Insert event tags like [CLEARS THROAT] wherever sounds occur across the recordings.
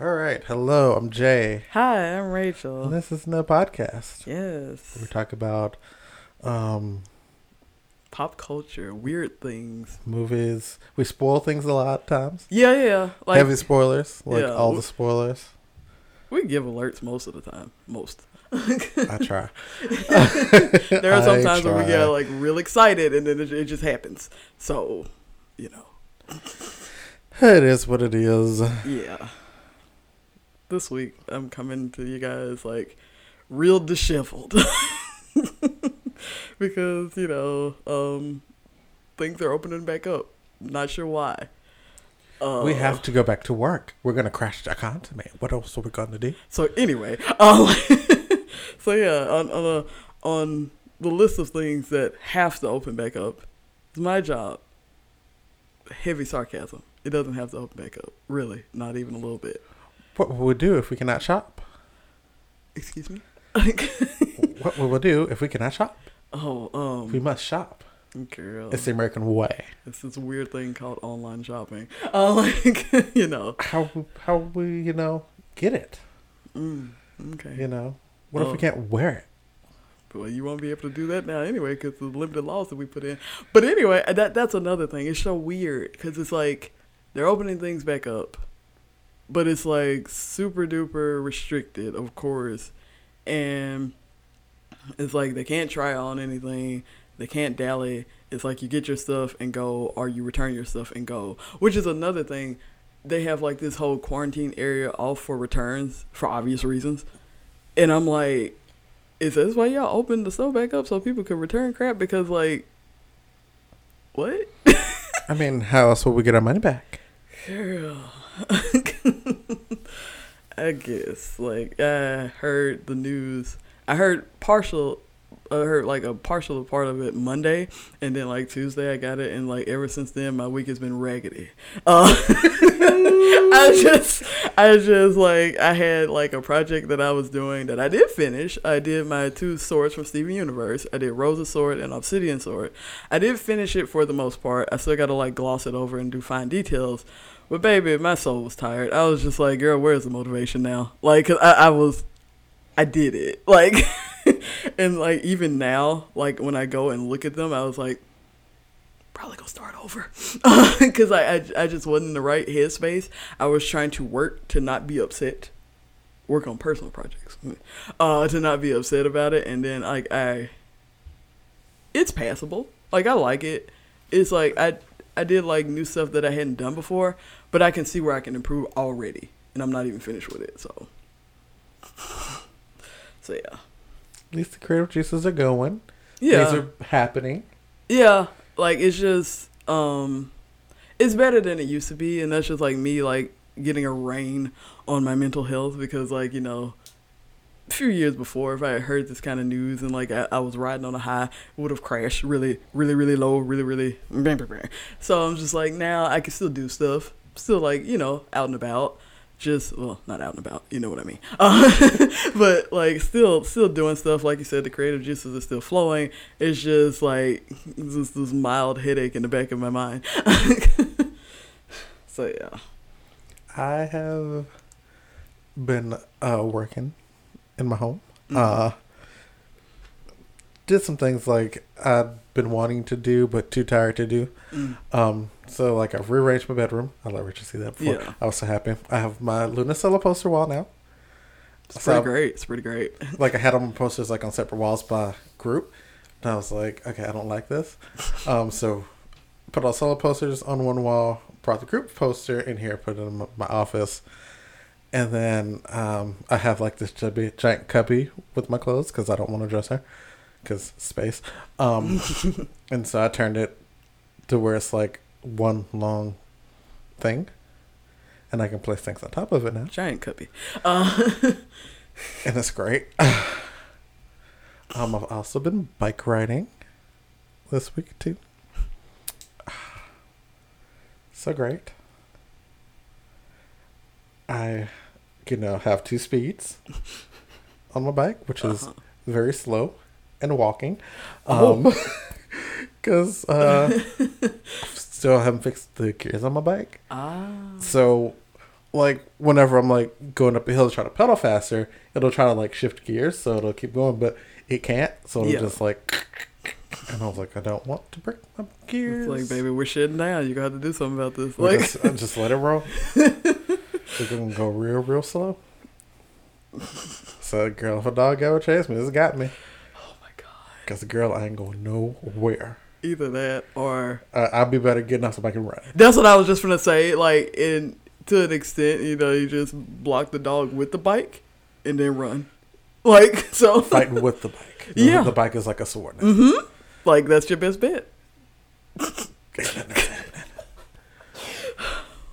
All right. Hello, I'm Jay. Hi, I'm And Rachel. this is the podcast. Yes. We talk about um, Pop culture, weird things. movies. We spoil things a lot of times. Yeah, yeah. Like Heavy spoilers, like Yeah, all we- the spoilers. we give alerts most of the time. Most. [LAUGHS] I try. [LAUGHS] There are some I times when we get like real excited and then it, it just happens. So, you know, It is what it is. yeah. This week I'm coming to you guys like real disheveled. [LAUGHS] because, you know, um things are opening back up. Not sure why. Uh, we have to go back to work. We're gonna crash the economy. What else are we gonna do? So anyway, um, [LAUGHS] so yeah, on on a, on the list of things that have to open back up, is my job. Heavy sarcasm. It doesn't have to open back up. Really, not even a little bit. What will we do if we cannot shop? Excuse me. [LAUGHS] What will we do if we cannot shop? oh, We um, must shop. girl, It's the American way. it's this weird thing called online shopping. Uh, [LAUGHS] like [LAUGHS] you know, How how we you know get it? mm, okay. You know, what if Oh. we can't wear it? Well, you won't be able to do that now anyway because of the limited laws that we put in. But anyway, that that's another thing. It's so weird because it's like they're opening things back up, but it's like super duper restricted, of course, and it's like they can't try on anything. They can't dally. It's like you get your stuff and go, or you return your stuff and go, which is another thing. They have like this whole quarantine area off for returns for obvious reasons, and I'm like, is this why y'all opened the store back up so people could return crap? Because like, what? [LAUGHS] I mean, how else will we get our money back? Girl. [LAUGHS] [LAUGHS] I guess. Like I heard the news. I heard partial I heard like a partial part of it Monday and then like Tuesday I got it and like ever since then my week has been raggedy. Uh, [LAUGHS] I just I just like I had like a project that I was doing that I did finish. I did my two swords from Steven Universe. I did Rosa Sword and Obsidian Sword. I did finish it for the most part. I still gotta like gloss it over and do fine details. But baby, my soul was tired. I was just like, girl, where's the motivation now? Like, 'cause I, I was, I did it. [LAUGHS] Like, and like even now, like when I go and look at them, I was like, probably gonna start over, [LAUGHS] because I, I I just wasn't in the right headspace. I was trying to work to not be upset, work on personal projects, [LAUGHS] uh, to not be upset about it, and then like I, it's passable. Like I like it. It's like I I did like new stuff that I hadn't done before, but I can see where I can improve already, and I'm not even finished with it. So, [LAUGHS] so yeah, At least the creative juices are going. yeah, Things are happening. yeah. Like it's just um, it's better than it used to be, and that's just like me like getting a rain on my mental health because like you know. Few years before, if I had heard this kind of news and like I, I was riding on a high, would have crashed really, really, really low, really, really. So I'm just like now I can still do stuff, still like you know out and about, just well not out and about, you know what I mean. Uh, [LAUGHS] but like still, still doing stuff like you said, the creative juices are still flowing. It's just like this this mild headache in the back of my mind. [LAUGHS] so yeah, I have been uh, working in my home. Mhm. Uh, did some things like I've been wanting to do but too tired to do. Mm. Um, so like I've rearranged my bedroom. I let Richard see that before. Yeah. I was so happy. I have my Lunacella poster wall now. it's So- pretty great. It's pretty great. [LAUGHS] Like I had them posters like on separate walls by group. And I was like, okay, I don't like this. [LAUGHS] Um, so put all solo posters on one wall, brought the group poster in here, put it in my- my office. And then um, I have like this chubby, giant cubby with my clothes because I don't want a dresser because space. Um, [LAUGHS] and so I turned it to where it's like one long thing. And I can place things on top of it now. Giant cubby, Uh, [LAUGHS] And it's great. um, I've also been bike riding this week too. So great. I, you know, have two speeds on my bike, which is Uh-huh. very slow, and walking. Oh. Um, [LAUGHS] because uh, still haven't fixed the gears on my bike. ah. So like whenever I'm like going up a hill to try to pedal faster, it'll try to like shift gears, so it'll keep going, but it can't. So it'll Yeah. just like. [LAUGHS] And I was like, I don't want to break my gears. It's like, baby, we're shitting down. You got to do something about this. Like, just, just let it roll. [LAUGHS] We're gonna go real, real slow. So, girl, if a dog ever chase me, this got me. oh my god. Cause the girl I ain't going nowhere. Either that or Uh, I'll be better getting off so I can run. that's what I was just gonna say. Like, in to an extent, you know, you just block the dog with the bike and then run. Like, [LAUGHS] so, Fighting with the bike. [LAUGHS] The- Yeah. the bike is like a sword. mm-hmm. Like that's your best bet. [LAUGHS] [SIGHS]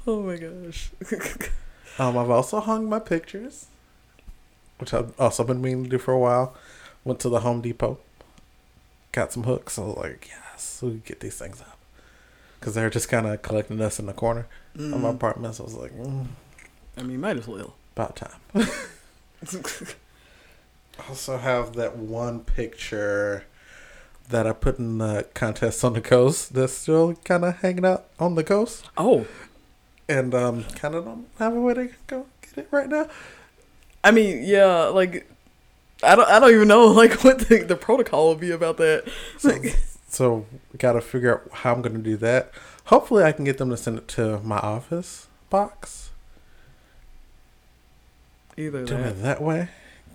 Oh my gosh. Um, I've also hung my pictures, which I've also been meaning to do for a while. Went to the Home Depot, got some hooks. I was like, yes, we get these things up. Because they're just kind of collecting us in the corner of my Mm. apartment. So I was like, mm, I mean, might as well. about time. [LAUGHS] also have that one picture that I put in the contest on the coast that's still kind of hanging out on the coast. oh, And um, kind of don't have a way to go get it right now. I mean, yeah, like I don't, I don't even know [LAUGHS] like what the, the protocol will be about that. So, so got to figure out how I'm going to do that. Hopefully, I can get them to send it to my office box. Either Do that. it that way,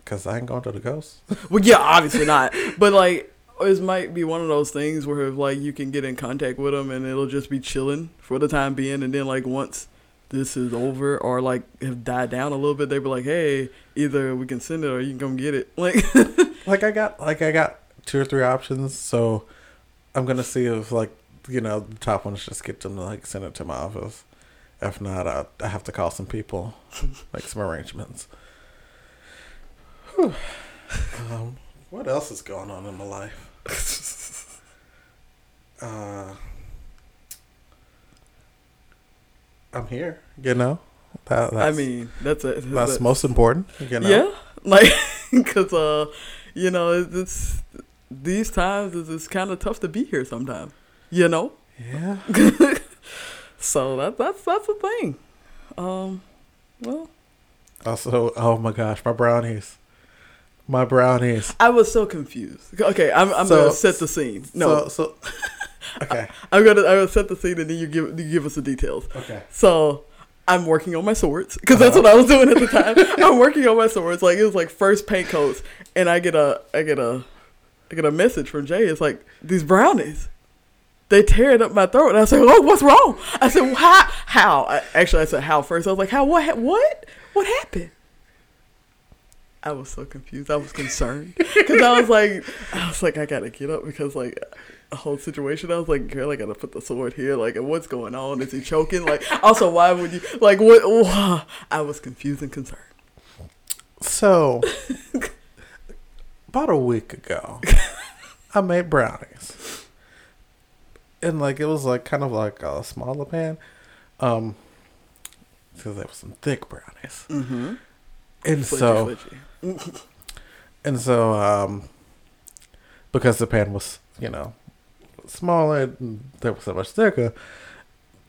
because I ain't going to the ghost. Well, yeah, obviously not. [LAUGHS] But like, it might be one of those things where like you can get in contact with them and it'll just be chilling for the time being, and then like once this is over or like have died down a little bit, they be like, hey, either we can send it or you can come get it. [LAUGHS] Like, like I got, like I got two or three options. So I'm gonna see if like you know the top ones just get them to like send it to my office. If not, I, I have to call some people, [LAUGHS] make some arrangements. Um, what else is going on in my life? [LAUGHS] uh, I'm here. You know, that, that's, I mean, that's a that's most important. You know, Yeah, [LAUGHS] like because uh, you know, it's, it's these times it's, it's kind of tough to be here sometimes. You know, yeah. [LAUGHS] so that that's that's a thing. Um, well, Also, oh my gosh, my brownies, my brownies. I was so confused. Okay, I'm I'm So- gonna set the scene. No, So, so [LAUGHS] okay, I'm gonna I'm gonna set the scene and then you give you give us the details. okay. So I'm working on my swords because that's uh-huh. what I was doing at the time. [LAUGHS] I'm working on my swords. Like it was like first paint coats, and I get a I get a I get a message from Jay. It's like these brownies. They tearing up my throat, and I was like, "Oh, what's wrong?" I said, well, "How? How?" I, actually, I said, "How?" First, I was like, "How? What? What? What happened?" I was so confused. I was concerned because I was like, I was like, I gotta get up because like a whole situation. I was like, girl, I gotta put the sword here. Like, what's going on? Is he choking? Like, also, why would you? Like, what? I was confused and concerned. So, about a week ago, I made brownies, and like it was like kind of like a smaller pan, um, because they were some thick brownies, Mm-hmm. and so [LAUGHS] and so um, because the pan was you know smaller, and there was so much thicker,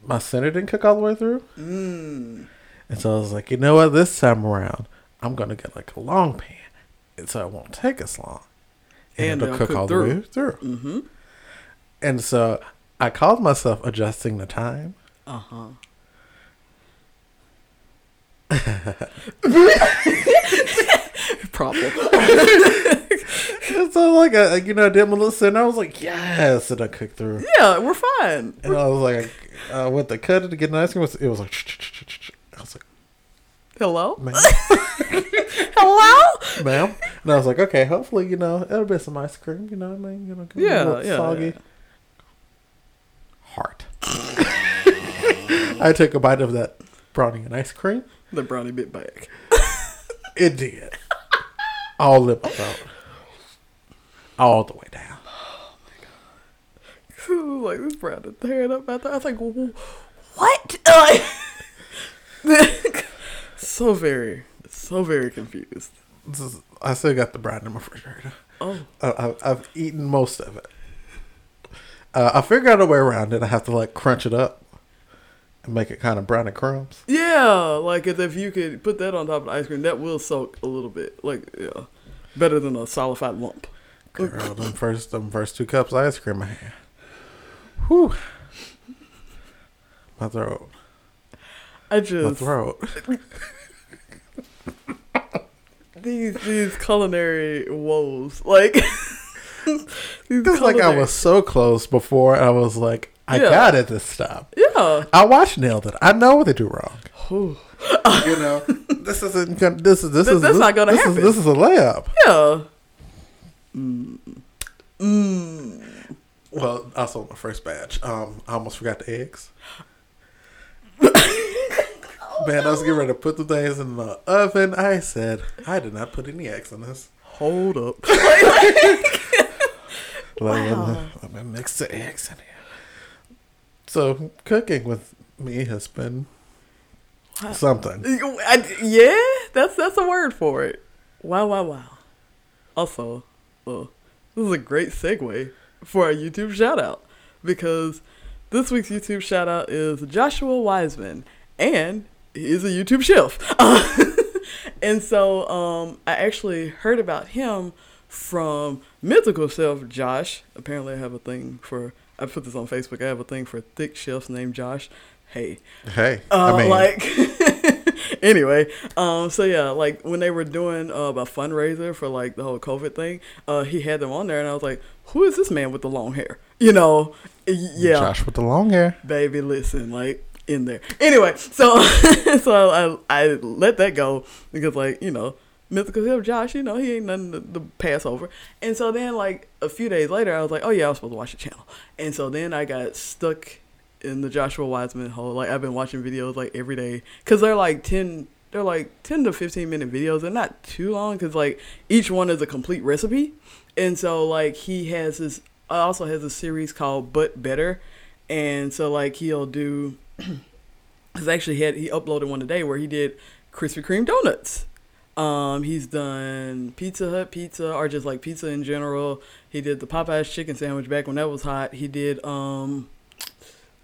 my center didn't cook all the way through. Mm. And so I was like, you know what? This time around, I'm gonna get like a long pan, and so it won't take as long, And it'll they'll cook all through. the way through. Mm-hmm. And so I called myself adjusting the time. Uh huh. [LAUGHS] [LAUGHS] Problem. [LAUGHS] So like I, you know, I did my little center. I was like, yes, and I cooked through. Yeah, we're fine. And I was like, uh, with the cut it to get an ice cream, it was like, I was like, Hello. ma'am, [LAUGHS] Hello. ma'am. And I was like, okay, hopefully, you know, it'll be some ice cream. You know what I mean? You know, Yeah, yeah, soggy. yeah. Heart. [LAUGHS] I took a bite of that brownie and ice cream. The brownie bit back. It did. All my. All the way down. [SIGHS] like this brownie tearing up my throat. I was like, "Wh- what? [LAUGHS] Like, [LAUGHS] so very, so very confused. This is, I still got the brownie in my refrigerator. Oh, I, I've eaten most of it. Uh, I figured out a way around it. I have to like crunch it up and make it kind of brown and crumbs. Yeah, like if you could put that on top of the ice cream, that will soak a little bit. Like yeah, better than a solidified lump. Girl, them first them first two cups of ice cream I had. Whew. My throat. I My just throat. [LAUGHS] these these culinary woes, like [LAUGHS] these It's like I was so close before I was like, I Yeah. got it this time. yeah. I watched Nailed It. I know what they do wrong. You know, [LAUGHS] this isn't this is this Th- is this, not gonna this happen. Is, this is a layup. Yeah. Mm. Mm. Well, also my first batch. Um, I almost forgot the eggs. [LAUGHS] Man, I was getting ready to put the things in the oven. I said, I did not put any eggs in this. Hold up. [LAUGHS] Wow. me mix the eggs in here. So, cooking with me has been Wow. something. I- yeah, that's that's a word for it. Wow, wow, wow. Also, uh, this is a great segue for our YouTube shout out because this week's YouTube shout out is Joshua Weissman, and he's a YouTube chef. [LAUGHS] and so um, I actually heard about him from Mythical Chef Josh. Apparently, I have a thing for. I put this on Facebook. I have a thing for thick chefs named Josh. Hey, Hey, uh, I mean, like [LAUGHS] anyway, um, so yeah, like when they were doing uh, a fundraiser for like the whole COVID thing, uh, he had them on there, and I was like, "Who is this man with the long hair?" You know, yeah, Josh with the long hair. baby, listen, like in there. Anyway, so [LAUGHS] so I I let that go because like you know. Mythical Chef Josh, you know, he ain't nothing to, to pass over. And so then, like, a few days later, I was like, oh, yeah, I was supposed to watch the channel. And so then I got stuck in the Joshua Weissman hole. Like I've been watching videos like every day because they're like ten, they're like ten to fifteen minute videos. They're not too long because like each one is a complete recipe, and so like he has this uh, also has a series called But Better, and so like he'll do. [CLEARS THROAT] He's actually had he uploaded one today where he did Krispy Kreme donuts. Um, he's done Pizza Hut pizza or just like pizza in general. He did the Popeyes chicken sandwich back when that was hot. He did um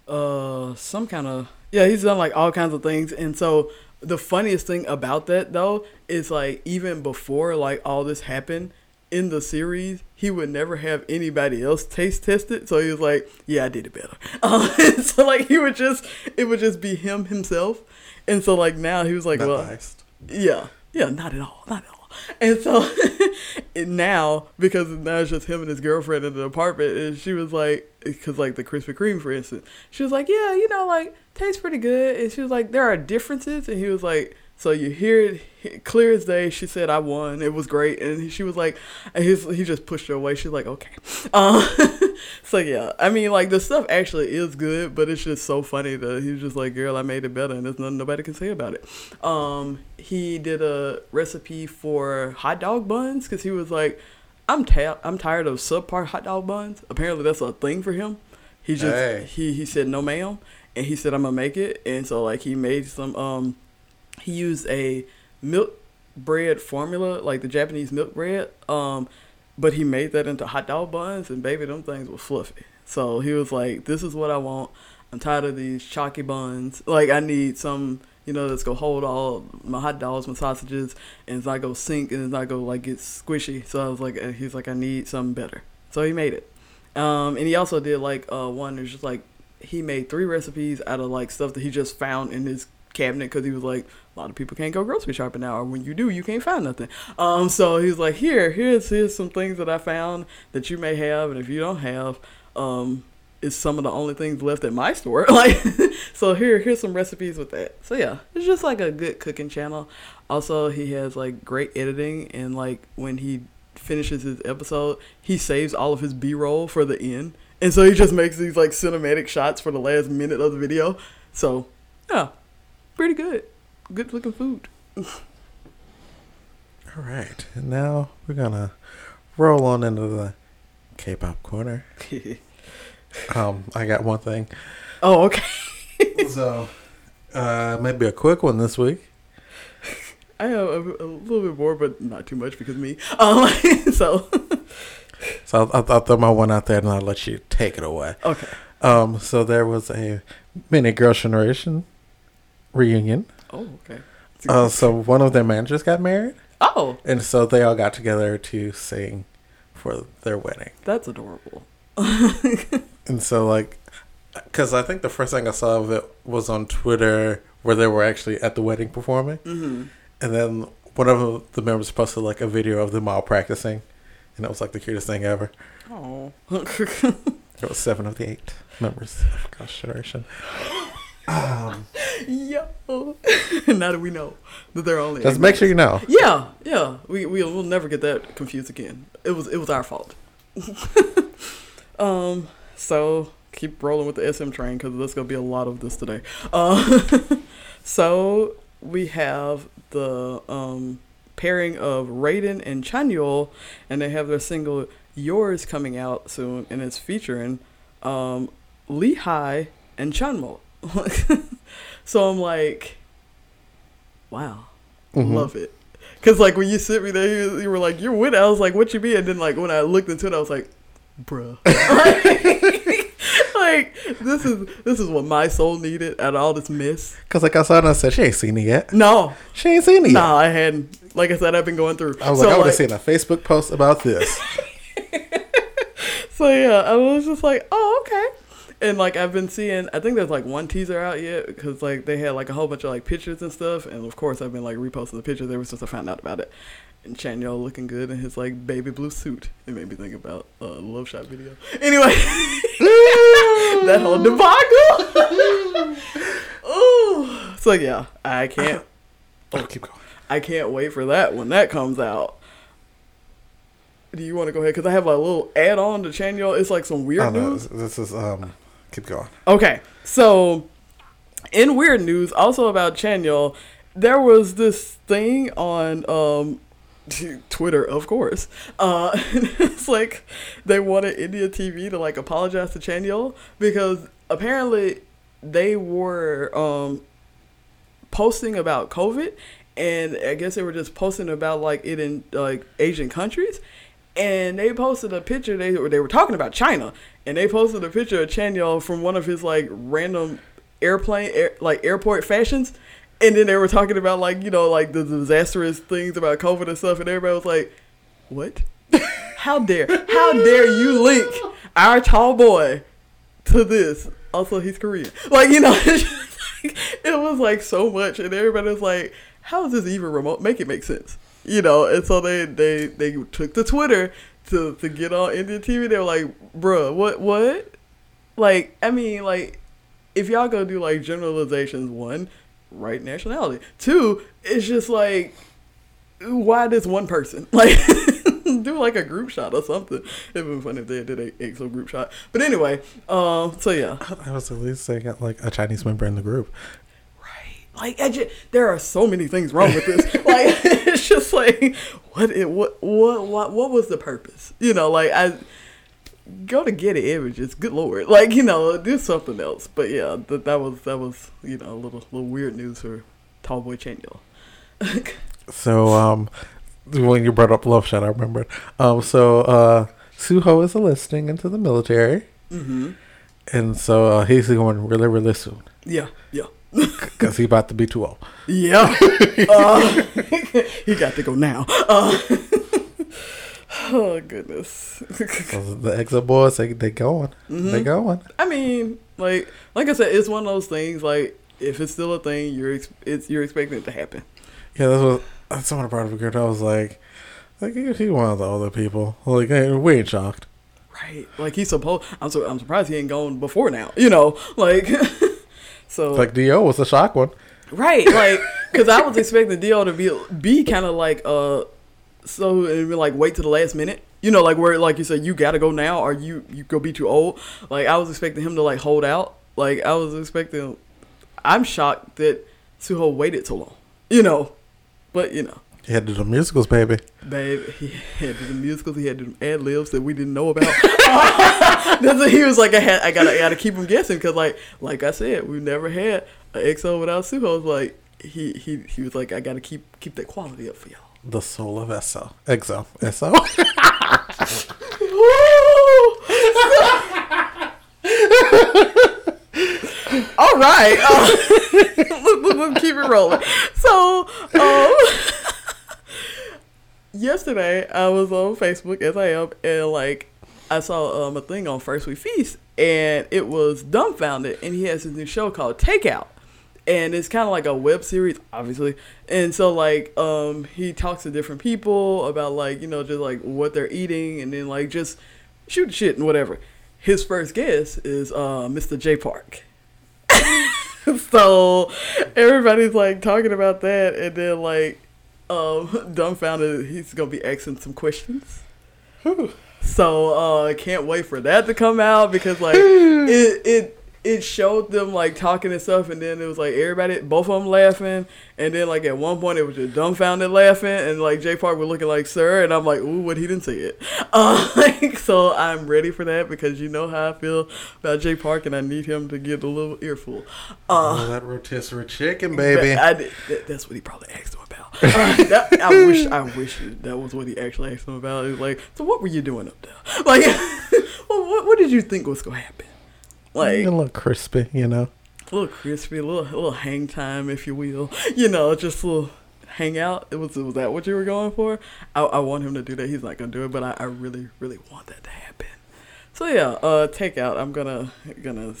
uh some kind of yeah he's done like all kinds of things and so the funniest thing about that though is like even before like all this happened in the series he would never have anybody else taste test it so he was like yeah i did it better [LAUGHS] um, [LAUGHS] so like he would just it would just be him himself and so like now he was like Not well biased. yeah, yeah, not at all, not at all. And so [LAUGHS] and now, because now it's just him and his girlfriend in the apartment, and she was like, because like the Krispy Kreme, for instance, she was like, yeah, you know, like tastes pretty good, and she was like, there are differences, and he was like, so you hear it clear as day. She said, I won. It was great. And she was like, and he just pushed her away. She's like, okay. Um, [LAUGHS] [LAUGHS] so yeah, I mean, like the stuff actually is good, but it's just so funny that he was just like, girl, I made it better. And there's nothing nobody can say about it. Um, he did a recipe for hot dog buns because he was like, I'm, ta- I'm tired of subpar hot dog buns. Apparently that's a thing for him. He just, Hey. he, he said, no ma'am. And he said, I'm gonna make it. And so like he made some, um, he used a milk bread formula, like the Japanese milk bread. Um, but he made that into hot dog buns, and baby, them things were fluffy. So he was like, "This is what I want. I'm tired of these chalky buns. Like I need some, you know, that's gonna hold all my hot dogs, my sausages, and it's not gonna sink and it's not gonna like get squishy." So I was like, uh, "He's like, I need something better." So he made it. Um, and he also did like uh, one that's just like he made three recipes out of like stuff that he just found in his cabinet because he was like a lot of people can't go grocery shopping now or when you do you can't find nothing. Um so he's like here here's here's some things that i found that you may have and if you don't have um it's some of the only things left at my store. [LAUGHS] Like so here here's some recipes with that. So yeah it's just like a good cooking channel. Also he has like great editing and like when he finishes his episode he saves all of his b-roll for the end. And so he just makes these like cinematic shots for the last minute of the video. So yeah pretty good good looking food [LAUGHS] All right, and now we're gonna roll on into the K-pop corner. [LAUGHS] Um, I got one thing. oh okay [LAUGHS] so, uh, maybe a quick one this week. i have a, a little bit more but not too much because me um so So I'll, I'll, throw my one out there and I'll let you take it away. okay Um, so there was a mini girl generation reunion. Oh, okay. Uh, so one of their managers got married, oh, and so they all got together to sing for their wedding. that's adorable. [LAUGHS] And so, like, because I think the first thing I saw of it was on Twitter where they were actually at the wedding performing. hmm And then one of the members posted, like, a video of them all practicing. And it was, like, the cutest thing ever. Oh. It was seven of the eight members of Girls' Generation. [LAUGHS] Um, [LAUGHS] Yo. [LAUGHS] now that we know that they're only. just eight make sure you know. Yeah, yeah. We we will never get that confused again. It was it was our fault. [LAUGHS] um. So keep rolling with the SM train because there's gonna be a lot of this today. Uh, so we have the um pairing of Raiden and Chanyeol, and they have their single "Yours" coming out soon, and it's featuring um Lee Hi and Changmo. [LAUGHS] so I'm like, wow Mhm. love it. Cause like when you sent me there, you, you were like, "You're with." it." I was like, "What you mean?" And then like when I looked into it, I was like, "Bruh." [LAUGHS] like this is this is what my soul needed out of all this mess. Because, like, I saw it and I said, she ain't seen it yet. No, She ain't seen it no, I hadn't. Like I said, I've been going through. I was so, like, I would have like, seen a Facebook post about this. [LAUGHS] So yeah, I was just like, "Oh, okay." And like I've been seeing, I think there's like one teaser out yet because like they had like a whole bunch of like pictures and stuff, and of course I've been like reposting the pictures ever since I found out about it. And Chanyeol looking good in his like baby blue suit. It made me think about a uh, Love Shot video. Anyway, [LAUGHS] that whole debacle. [LAUGHS] Ooh. So yeah, I can't, [LAUGHS] oh, keep going. I can't wait for that when that comes out. Do you want to go ahead? Because I have like, a little add on to Chanyeol. It's like some weird Oh, no, news. this, this is, um, keep going. Okay, so in weird news, also about Chanyeol, there was this thing on um, [LAUGHS] Twitter, of course. Uh, [LAUGHS] it's like they wanted India TV to like apologize to Chanyeol because apparently they were um, posting about COVID, and I guess they were just posting about like it in like Asian countries. And they posted a picture. They were they were talking about China, and they posted a picture of Chanyeol from one of his like random airplane air, like airport fashions. And then they were talking about like you know like the disastrous things about COVID and stuff, and everybody was like, "What? [LAUGHS] How dare? How dare you link our tall boy to this? Also, he's Korean. Like you know, [LAUGHS] like, it was like so much, and everybody was like, "How is this even remote? Make it make sense." You know, and so they they they took to Twitter to to get on Indian TV. They were like, "Bruh, what what?" Like, I mean, like, if y'all gonna do like generalizations, one, right nationality. Two, it's just like, why this one person? [LAUGHS] Like, do like a group shot or something. It'd been funny if they did a group shot. But anyway, um, so yeah. [LAUGHS] I was at least saying, like, a Chinese member in the group. Like, ju- there are so many things wrong with this. [LAUGHS] like, [LAUGHS] it's just like, what, it, what, what, what, what was the purpose? You know, like, I go to Getty Images. Good lord, like, you know, do something else. But yeah, that that was that was you know a little little weird news for Tallboy Chanyeol. [LAUGHS] So, um, when you brought up Love Shot, I remembered. Um, so, uh, Suho is enlisting into the military. mm-hmm. And so uh, he's going really, really soon. Yeah, yeah. Because he about to be too old. Yeah. uh, [LAUGHS] he got to go now. Uh, [LAUGHS] oh, goodness. [LAUGHS] The EXO boys, they, they going. They Mhm. going. I mean, like, like I said, it's one of those things. Like, if it's still a thing, you're ex- it's you're expecting it to happen. Yeah, that's what that's someone brought up a good. I was like, like he one of the older people. Like, hey, we ain't shocked. Right. Like he's supposed. I'm so I'm surprised he ain't gone before now. You know, like. So Like Dio was a shock one. right, like, [LAUGHS] because I was expecting Dio to be be kind of like uh, so and be like wait to the last minute. You know, like where like you said you gotta go now or you you go be too old. Like I was expecting him to like hold out. Like I was expecting. I'm shocked that Suho waited so long. You know, but you know. He had to do the musicals, baby. Babe, he had to do the musicals. He had to do ad libs that we didn't know about. [LAUGHS] [LAUGHS] What he was like. I had, I gotta, I gotta keep him guessing because, like, like I said, we never had an EXO without Suho. Like, he, he, he was like, I gotta keep, keep that quality up for y'all. The soul of SO. EXO. SO. [LAUGHS] right. Uh, [LAUGHS] let's, let's keep it rolling. So, um, yesterday I was on Facebook as I am, and like I saw um, a thing on First We Feast, and it was Dumbfoundead, and he has his new show called Takeout, and it's kind of like a web series, obviously, and so like um he talks to different people about like you know just like what they're eating, and then like just shoot shit and whatever. His first guest is uh Mr. Jay Park. [LAUGHS] so everybody's like talking about that, and then like um [LAUGHS] Dumbfoundead, he's gonna be asking some questions. So uh I can't wait for that to come out because like [SIGHS] it it it showed them like talking and stuff and then it was like everybody both of them laughing and then like at one point it was just Dumbfoundead laughing and like Jay Park was looking like sir and I'm like ooh what he didn't say it [LAUGHS] uh, like so I'm ready for that because you know how I feel about Jay Park and I need him to get a little earful uh oh, that rotisserie chicken, baby. [LAUGHS] I did, that, that's what he probably asked. Uh, [LAUGHS] that, I wish, I wish that was what he actually asked him about. Was like, "So what were you doing up there? [LAUGHS] Like, [LAUGHS] well, what, what did you think was gonna happen? Like a little crispy, you know. a little crispy, a little, a little hang time, if you will. You know, just a little hang out. It was, was that what you were going for? I, I want him to do that. He's not gonna do it, but I, I really, really want that to happen. So yeah, uh, takeout. I'm gonna gonna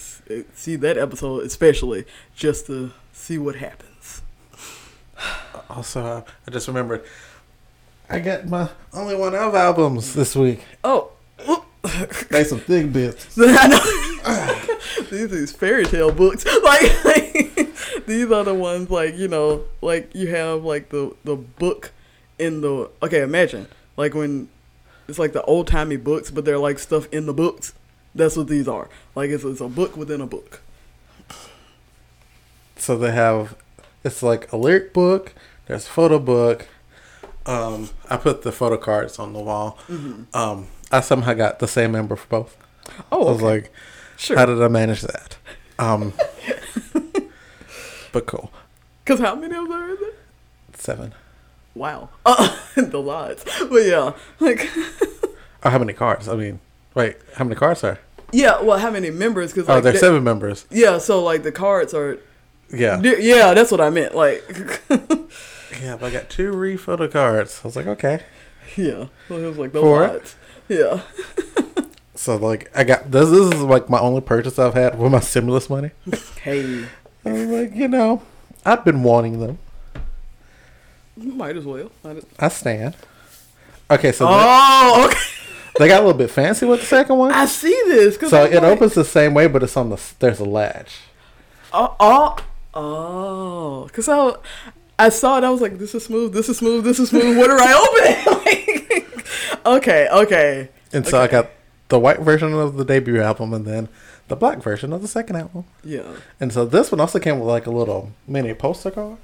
see that episode especially just to see what happens. Also, uh, I just remembered I got my OnlyOneOf albums this week. Oh, They some thick bits. [LAUGHS] I know. [LAUGHS] these these fairy tale books, [LAUGHS] like, like, these are the ones like you know, like you have like the the book in the okay. Imagine like when it's like the old timey books, but they're like stuff in the books. That's what these are. Like it's, it's a book within a book. So they have it's like a lyric book. There's a photo book. Um, I put the photo cards on the wall. Um, I somehow got the same number for both. Oh, I was okay. like, sure. how did I manage that? Um, [LAUGHS] but cool. Because how many of them are there? Seven. Wow, [LAUGHS] uh, the lots. But yeah, like [LAUGHS] Oh, how many cards? I mean, wait, how many cards are? yeah. Well, how many members? Because Oh, like, there's they- seven members. Yeah, so like the cards are Yeah. Yeah, that's what I meant. Like, [LAUGHS] Yeah, but I got two re-photo cards. I was like, okay. yeah, well, it was like Four? lots. Yeah. [LAUGHS] So like, I got this. This is like my only purchase I've had with my stimulus money. Hey, [LAUGHS] I was like, you know, I've been wanting them. might as well. Might as- I stand. Okay, so they, oh, okay. they got a little bit fancy with the second one. I see this. So it like, opens the same way, but it's on the there's a latch. Oh, oh, oh. Cause I, I saw it. I was like, this is smooth. This is smooth. This is smooth. What do I open [LAUGHS] like, okay, okay. And so I got the white version of the debut album, and then the black version of the second album. Yeah. And so this one also came with like a little mini poster card.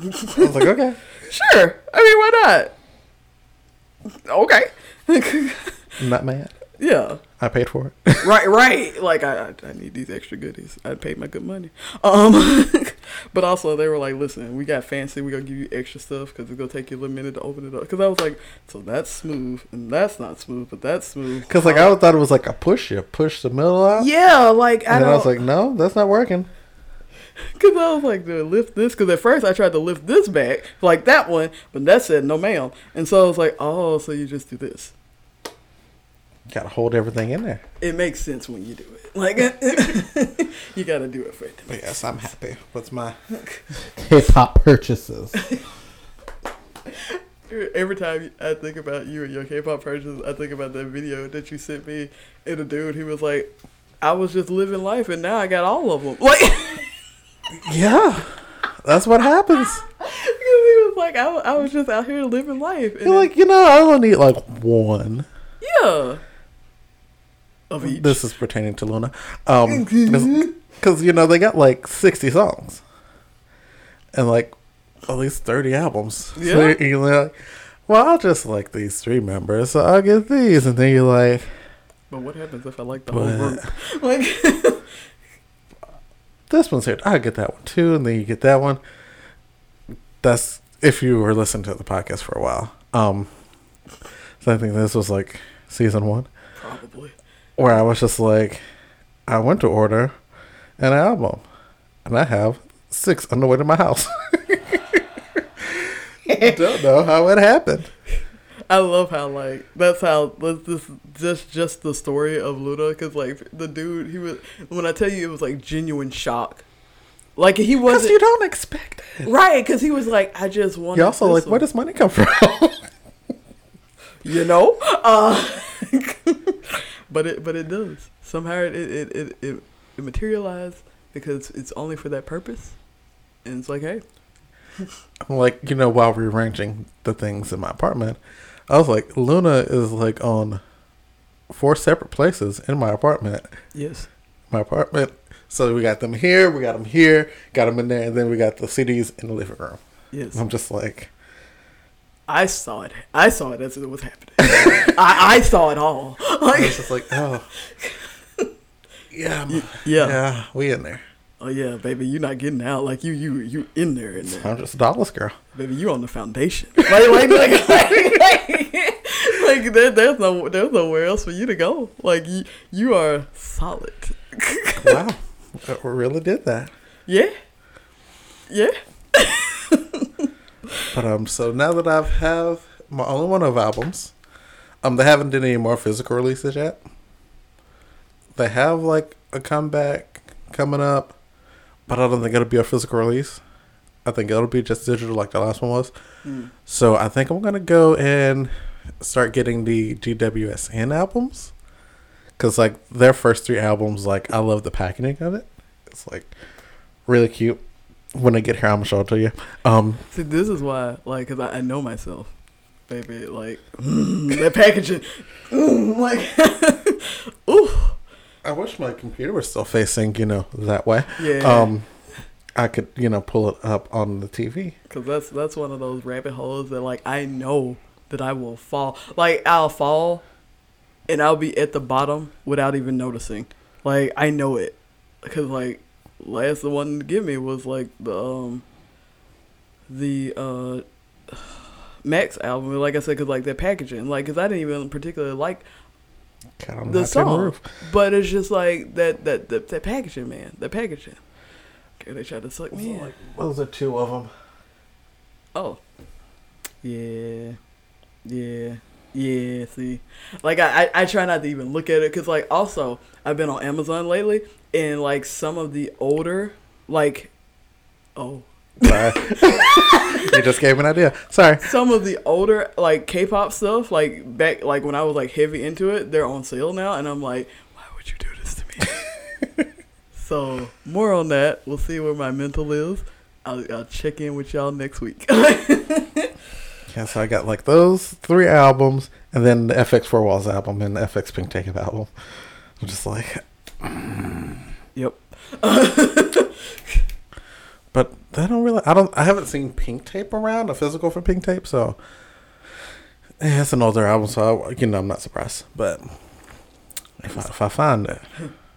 I was like, okay. [LAUGHS] Sure. I mean, why not? Okay. Not mad. yeah. I paid for it. [LAUGHS] right, right. Like I, I, need these extra goodies. I paid my good money. Um, [LAUGHS] but also they were like, listen, we got fancy. We gonna give you extra stuff because it's gonna take you a little minute to open it up. Because I was like, so that's smooth and that's not smooth, but that's smooth. Because like I thought it was like a push. You push the middle out. yeah, like I And I was like, no, that's not working. Because I was like, do I lift this? Because at first I tried to lift this back like that one, but that said no, ma'am. And so I was like, oh, so you just do this. Got to hold everything in there. It makes sense when you do it. Like [LAUGHS] [LAUGHS] you got to do it for it. to make yes, I'm happy with my [LAUGHS] hip hop purchases. Every time I think about you and your K-pop purchases, I think about that video that you sent me. And a dude, he was like, "I was just living life, and now I got all of them." Like, yeah, that's what happens. because he was like, I, I was just out here living life." And You're like, you know, I only need like one. yeah, of each. This is pertaining to LOONA. Um, because you know they got like sixty songs, and like at least thirty albums. Yeah. So you're like, well, I'll just like these three members, so I'll get these, and then you're like, but what happens if I like the whole group? [LAUGHS] Like, [LAUGHS] this one's here. I get that one too, and then you get that one. That's if you were listening to the podcast for a while. Um, so I think this was like season one, probably. Where I was just like, I went to order, an album, and I have six on the way to my house. [LAUGHS] I don't know how it happened. I love how like that's how this just just the story of LOONA because like the dude he was when I tell you it was like genuine shock, like he wasn't you don't expect it. right because he was like I just want." You also like, where does money come from? [LAUGHS] you know, uh, [LAUGHS] but it but it does somehow it it it it, it, materialized because it's only for that purpose, and it's like hey like, you know, while rearranging the things in my apartment, I was like, LOONA is like on four separate places in my apartment. yes My apartment. So we got them here, we got them here, got them in there, and then we got the CDs in the living room. yes I'm just like, I saw it I saw it as it was happening [LAUGHS] I I saw it all [LAUGHS] I like was just like, oh, yeah, yeah. yeah, we in there. Oh yeah, baby, you're not getting out. Like you, you, you in there, in there, I'm just a Dallas girl. baby. You on the foundation. [LAUGHS] Like, like, like, like, like, like there, there's no, there's nowhere else for you to go. Like you, you are solid. Wow, I really did that. Yeah, yeah. But um, so now that I've have my OnlyOneOf albums, um, they haven't done any more physical releases yet. They have like a comeback coming up, but I don't think it'll be a physical release. I think it'll be just digital, like the last one was. Mm. So I think I'm gonna go and start getting the GWSN albums, cause like their first three albums, like I love the packaging of it. It's like really cute. When I get here, I'm gonna show it to you. Um, See, this is why, like, cause I, I know myself, baby. Like mm, [LAUGHS] that packaging, mm, [LAUGHS] like, [LAUGHS] ooh, I wish my computer was still facing, you know, that way. yeah. Um, I could, you know, pull it up on the TV. Cause that's that's one of those rabbit holes that like I know that I will fall. Like I'll fall, and I'll be at the bottom without even noticing. Like I know it, cause like last the one to give me was like the um the uh [SIGHS] Max album. Like I said, cause like that packaging, like cause I didn't even particularly like, Cat The the song. roof. but it's just like that that that, that packaging, man. That packaging. Okay, they tried to suck me in. those are two of them. Oh. Yeah. Yeah. Yeah, see. Like, I, I, I try not to even look at it because, like, also, I've been on Amazon lately and, like, some of the older, like, oh, [LAUGHS] you just gave me an idea. Sorry. some of the older, like, K pop stuff, like, back, like, when I was, like, heavy into it, they're on sale now. And I'm like, why would you do this to me? [LAUGHS] so, more on that. We'll see where my mental is. I'll, I'll check in with y'all next week. [LAUGHS] Yeah, so I got like those three albums, and then the f(x) Four Walls album and the f(x) Pink Tape album. I'm just like, mm. yep. [LAUGHS] but I don't really. I don't. I haven't seen Pink Tape around a physical for Pink Tape, so yeah, it's an older album, so I, you know I'm not surprised. But if I, if I find it,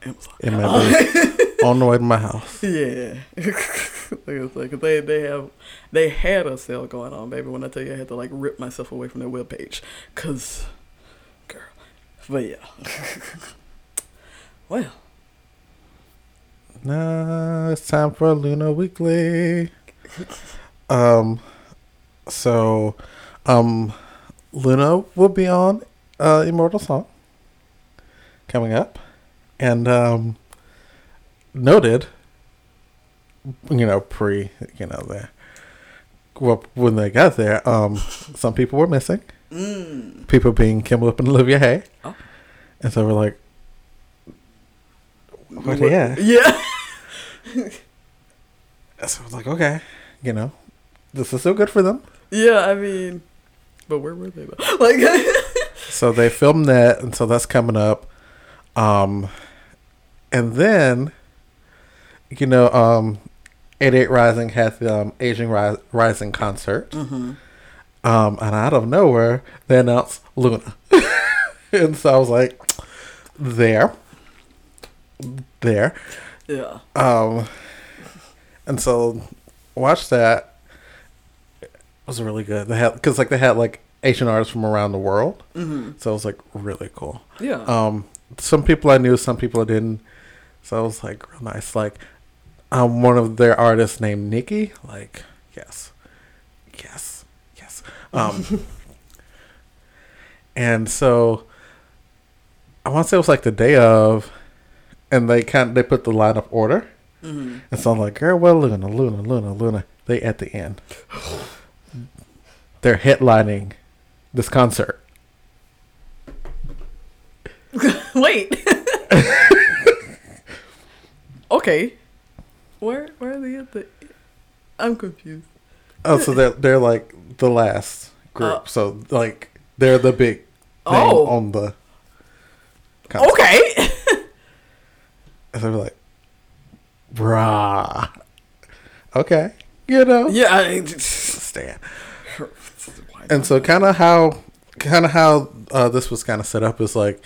Amazon. it may be on the way to my house. Yeah. [LAUGHS] like I said, 'cause they they have they had a sale going on, baby. When I tell you I had to like rip myself away from their webpage, cause, girl. But yeah. [LAUGHS] well, Now it's time for LOONA Weekly. [LAUGHS] Um, so, um, LOONA will be on uh, Immortal Song coming up, and um, noted, you know, pre, you know, the well, when they got there, um, some people were missing. mm, People being Kim Lip and Olivia Hye, Oh. and so we're like, what they at? yeah. [LAUGHS] So I was like, okay, you know, this is so good for them. yeah, I mean, but where were they? Though? [LAUGHS] Like, [LAUGHS] So they filmed that, and so that's coming up. Um, and then, you know, um, 88rising had the um, Asian Ri- Rising concert. mm-hmm. Um, and out of nowhere, they announced LOONA. [LAUGHS] and so I was like, there. There. yeah. Um, and so watch that. It was really good. They had because like they had like Asian artists from around the world, Mm-hmm. so it was like really cool. Yeah. Um, some people I knew, some people I didn't. So it was like real nice. Like, I'm one of their artists named Nikki. Like, yes, yes, yes. Um, [LAUGHS] and so I want to say it was like the day of, and they kind of, they put the lineup order. Mm-hmm. And so I'm like, girl, well, LOONA, LOONA, LOONA, LOONA. They at the end. They're headlining this concert. [LAUGHS] Wait. [LAUGHS] okay. Where where are they at the? I'm confused. Oh, so they're they're like the last group. Uh, so like they're the big thing Oh. on the. concert. Okay. And they're like, brah. Okay, you know, yeah. I, [LAUGHS] stand. And so kind of how kind of how uh, this was kind of set up is like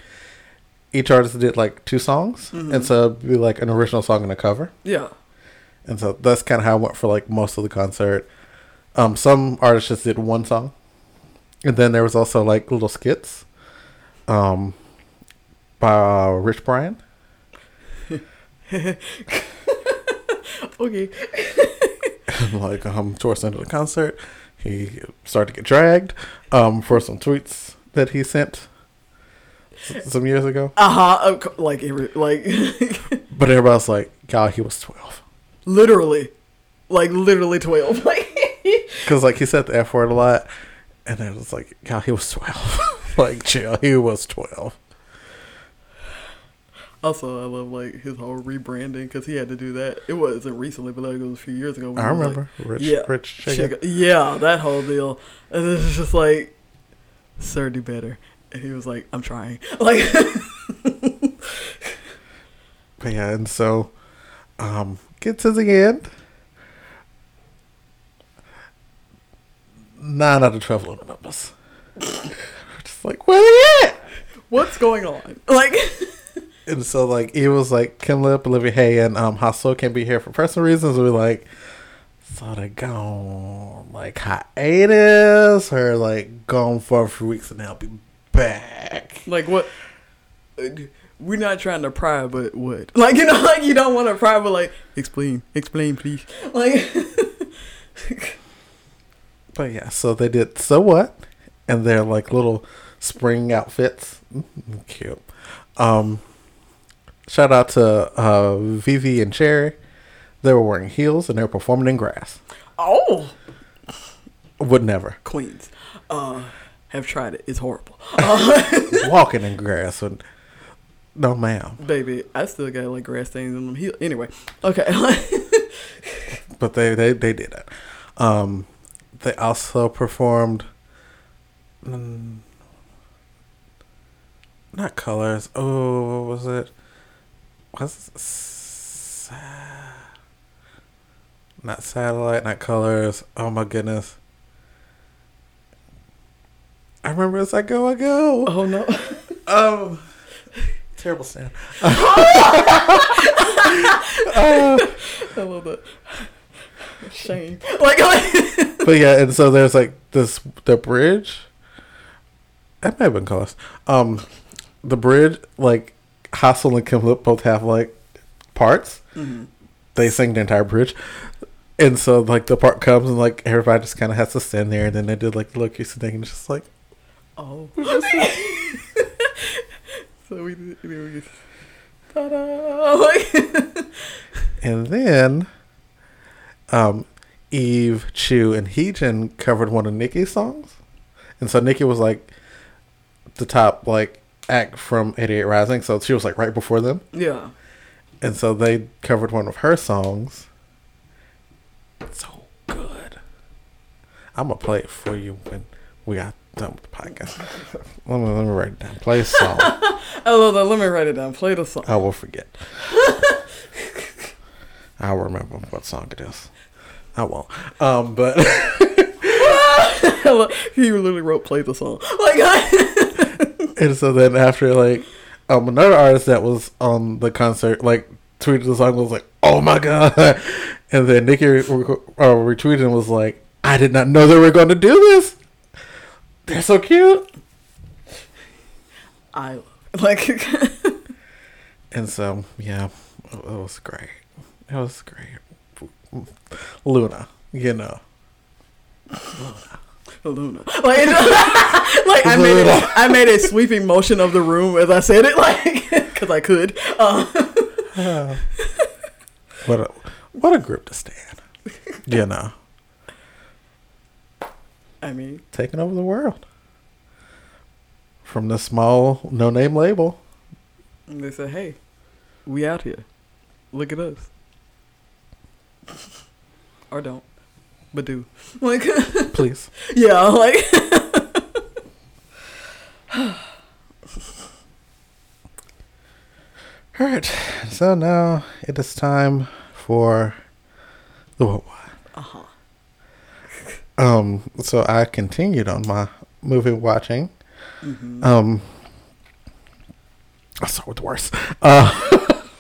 each artist did like two songs, and so it'd be like an original song and a cover. yeah. And so that's kind of how it went for like most of the concert. Um, some artists just did one song, and then there was also like little skits, um, by uh, Rich Brian. [LAUGHS] Okay. [LAUGHS] like um, towards the end of the concert, he started to get dragged, um, for some tweets that he sent s- [LAUGHS] some years ago. Uh huh. Like like [LAUGHS] But everybody's like, God, he was twelve, literally, like literally twelve. [LAUGHS] Like because like he said the F word a lot, and then it was like, God, he was twelve. like, chill, he was twelve. Also, I love like his whole rebranding because he had to do that. It wasn't recently, but like it was a few years ago. I was, like, remember Rich, yeah, Rich Chica- Chica. yeah, that whole deal. And it's just like, sir, do better. And he was like, I'm trying. [LAUGHS] Like, But yeah, and so um get to the end. Nine out of twelve LOONA members. We're just like, where they at? what's going on? Like, [LAUGHS] And so like it was like Kim Lip, Olivia Hye, and um HaSeul can't be here for personal reasons. We like so they gone like hiatus or like gone for a few weeks and they'll be back. like what? We're not trying to pry, but what? [LAUGHS] Like, you know, like you don't want to pry, but like, explain, explain, please. Like, [LAUGHS] But yeah, so they did so what? And their like little spring outfits. Mm, Cute. Um shout out to uh Vivi and Choerry. They were wearing heels and they were performing in grass. oh, Would never. Queens, uh, have tried it. It's horrible. [LAUGHS] Walking in grass would no ma'am. baby, I still got like grass stains on them. Heel. Anyway, okay. [LAUGHS] But they, they, they did it. Um they also performed mm, not colors. Oh, what was it? Was it sa- not satellite, not colors. Oh my goodness. I remember as I go, I go. oh no. [LAUGHS] Um, terrible sound. [LAUGHS] I love that. Shame. Like, like [LAUGHS] but yeah, and so there's like this the bridge. That may have been colors. Um, the bridge like HaSeul and Kim Lip both have like parts. They sing the entire bridge, and so like the part comes and like everybody just kind of has to stand there, and then they did like the look you thing, and it's just like oh. [LAUGHS] so we did. We ta-da! [LAUGHS] And then, um, Yves, Chuu, and Heejin covered one of NIKI's songs, and so NIKI was like the top like act from 88rising, so she was like right before them, yeah. and so they covered one of her songs. So good. I'm gonna play it for you when we got done with the podcast. [LAUGHS] let me let me write it down. Play a song. [LAUGHS] Love. Let me write it down. Play the song. I will forget. [LAUGHS] I'll remember what song it is. I won't. Um, but he literally wrote "Play the song." Like, I, and so then after like um another artist that was on the concert like tweeted the song was like oh my god and then NIKI re- uh, retweeted and was like I did not know they were going to do this. They're so cute. I love like. And so yeah, It was great. It was great. LOONA, you know. LOONA. Like, [LAUGHS] like I made LOONA. it, I made a sweeping motion of the room as I said it, like [LAUGHS] because I could. Uh, [LAUGHS] What a what a group to stand. You know, I mean, taking over the world from the small no name label. and they said, "Hey, we out here. Look at us." [LAUGHS] Or don't, but do. [LAUGHS] Like, Please. [LAUGHS] yeah, like. All right. So now it is time for the what? what? Um. So I continued on my movie watching. hmm Um. I'll start with the worst. Uh,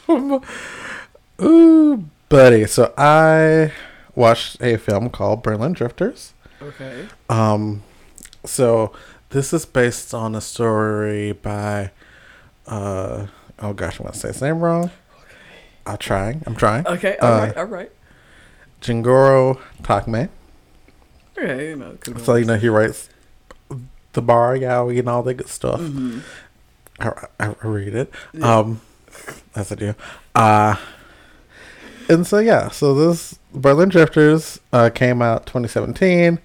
[LAUGHS] ooh, buddy. So I watched a film called Berlin Drifters. Okay. Um, so this is based on a story by, uh, oh gosh, I'm gonna say his name wrong. Okay. I'm trying. I'm trying. Okay. All Uh, right. All right. Gengoroh Tagame. Okay. You know. So you know he writes the bar yaoi and all that good stuff. hmm I, I read it. Yeah. Um, as I do. Uh, and so yeah, so this Berlin Drifters uh, came out 2017.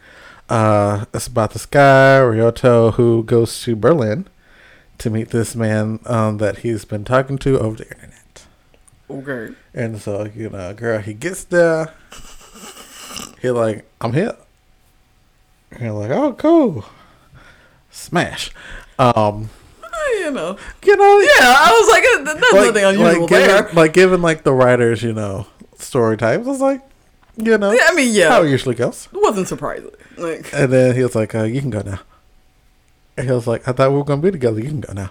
Uh, it's about this guy Ryoto who goes to Berlin to meet this man um, that he's been talking to over the internet. Okay. And so you know, girl, he gets there. He like, I'm here. And you're like, oh, cool. Smash. Um, You know. you know, Yeah, I was like, uh, th- there's nothing unusual like there. Given, like given like the writers, you know, story types, I was like, you know, Yeah, I mean, yeah, how it it usually goes. It wasn't surprising. Like, And then he was like, uh, "You can go now." And he was like, "I thought we were gonna be together. You can go now."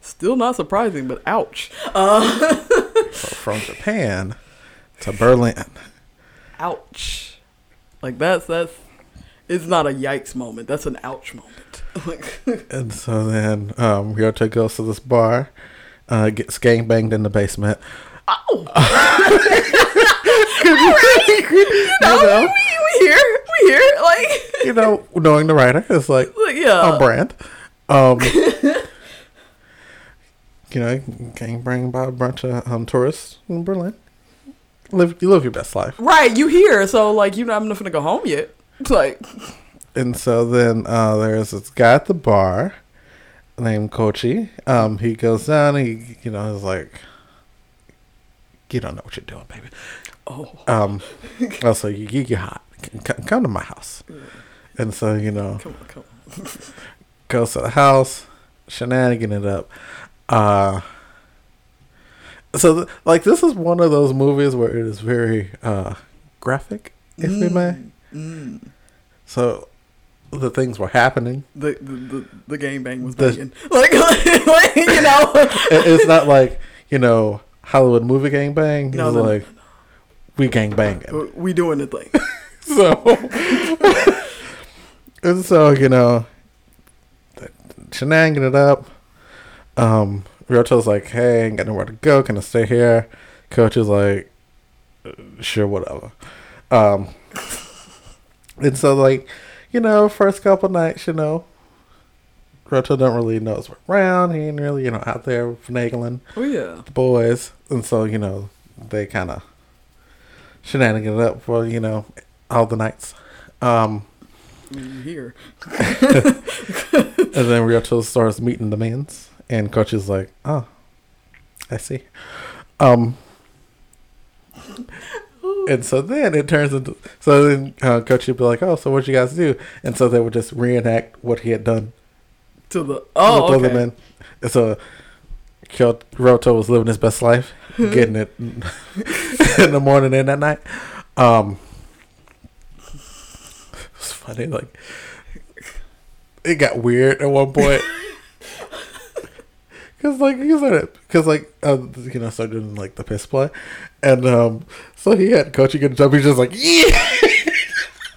still not surprising, but ouch. Uh, So from Japan to Berlin, [LAUGHS] ouch. Like that's that's. It's not a yikes moment. That's an ouch moment. [LAUGHS] Like, [LAUGHS] and so then um, Ryota goes to this bar, uh, gets gang banged in the basement. oh, [LAUGHS] you no, know, we, we here, we here. Like, you know, knowing the writer is like like yeah. on brand. Um, you know, gang banged by a bunch of um, tourists in Berlin. Live, you live your best life. Right, you here, so like you know I'm not gonna go home yet. It's [LAUGHS] like And so then uh, there's this guy at the bar named Kochi. Um, he goes down. He, you know, is like, you don't know what you're doing, baby. oh Um, also, you, you hot. C- c- come to my house. And so you know, come on, come on. [LAUGHS] goes to the house, shenanigan it up. Uh, so th- like this is one of those movies where it is very uh graphic, if we may. Mm. So the things were happening. The, the the the game bang was The- banging. [LAUGHS] Like, [LAUGHS] like you know. It- it's not like you know Hollywood movie gang bang. No, it's no, no, like we gang banging. We doing the thing. [LAUGHS] So and so you know, shenanigan it up. Um, Ryoto's like, "Hey, I ain't got nowhere to go. Can I stay here?" Coach is like, "Uh, "Sure, whatever." Um, [LAUGHS] and so like, you know, first couple nights, you know, Ryoto don't really know what's around. He ain't really, you know, out there finagling Oh yeah. the boys, and so you know they kind of shenanigan it up for you know all the nights. Um, I mean, you here. [LAUGHS] and then Ryoto starts meeting the mans, and Coach is like, "Oh, I see." Um, [LAUGHS] and so then it turns into so then uh, Coach would be like, "Oh, so what you guys do?" And so they would just reenact what he had done To the oh other okay. men. And so Kyo- Ryoto was living his best life, [LAUGHS] getting it [LAUGHS] in the morning and at night. Um, it's funny, like it got weird at one point. Cause like he started, cause like uh, you know started doing like the piss play, and um, so he had coaching get a jump. He's just like, yeah,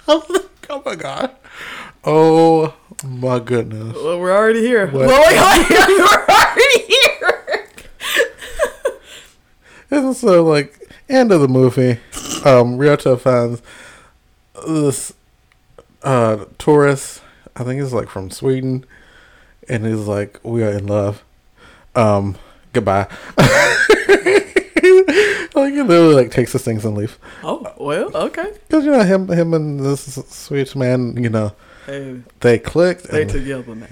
[LAUGHS] oh my god, oh my goodness. Well, we're already here. What? Well, [LAUGHS] we're already here. And so, like, end of the movie, um, Ryota finds this uh, tourist. I think he's like from Sweden, and he's like, "We are in love." Um, goodbye. [LAUGHS] like he literally like takes his things and leaves. Oh well, okay. Because you know him, him and this Swedish man, you know, Hey, they clicked. they and together now.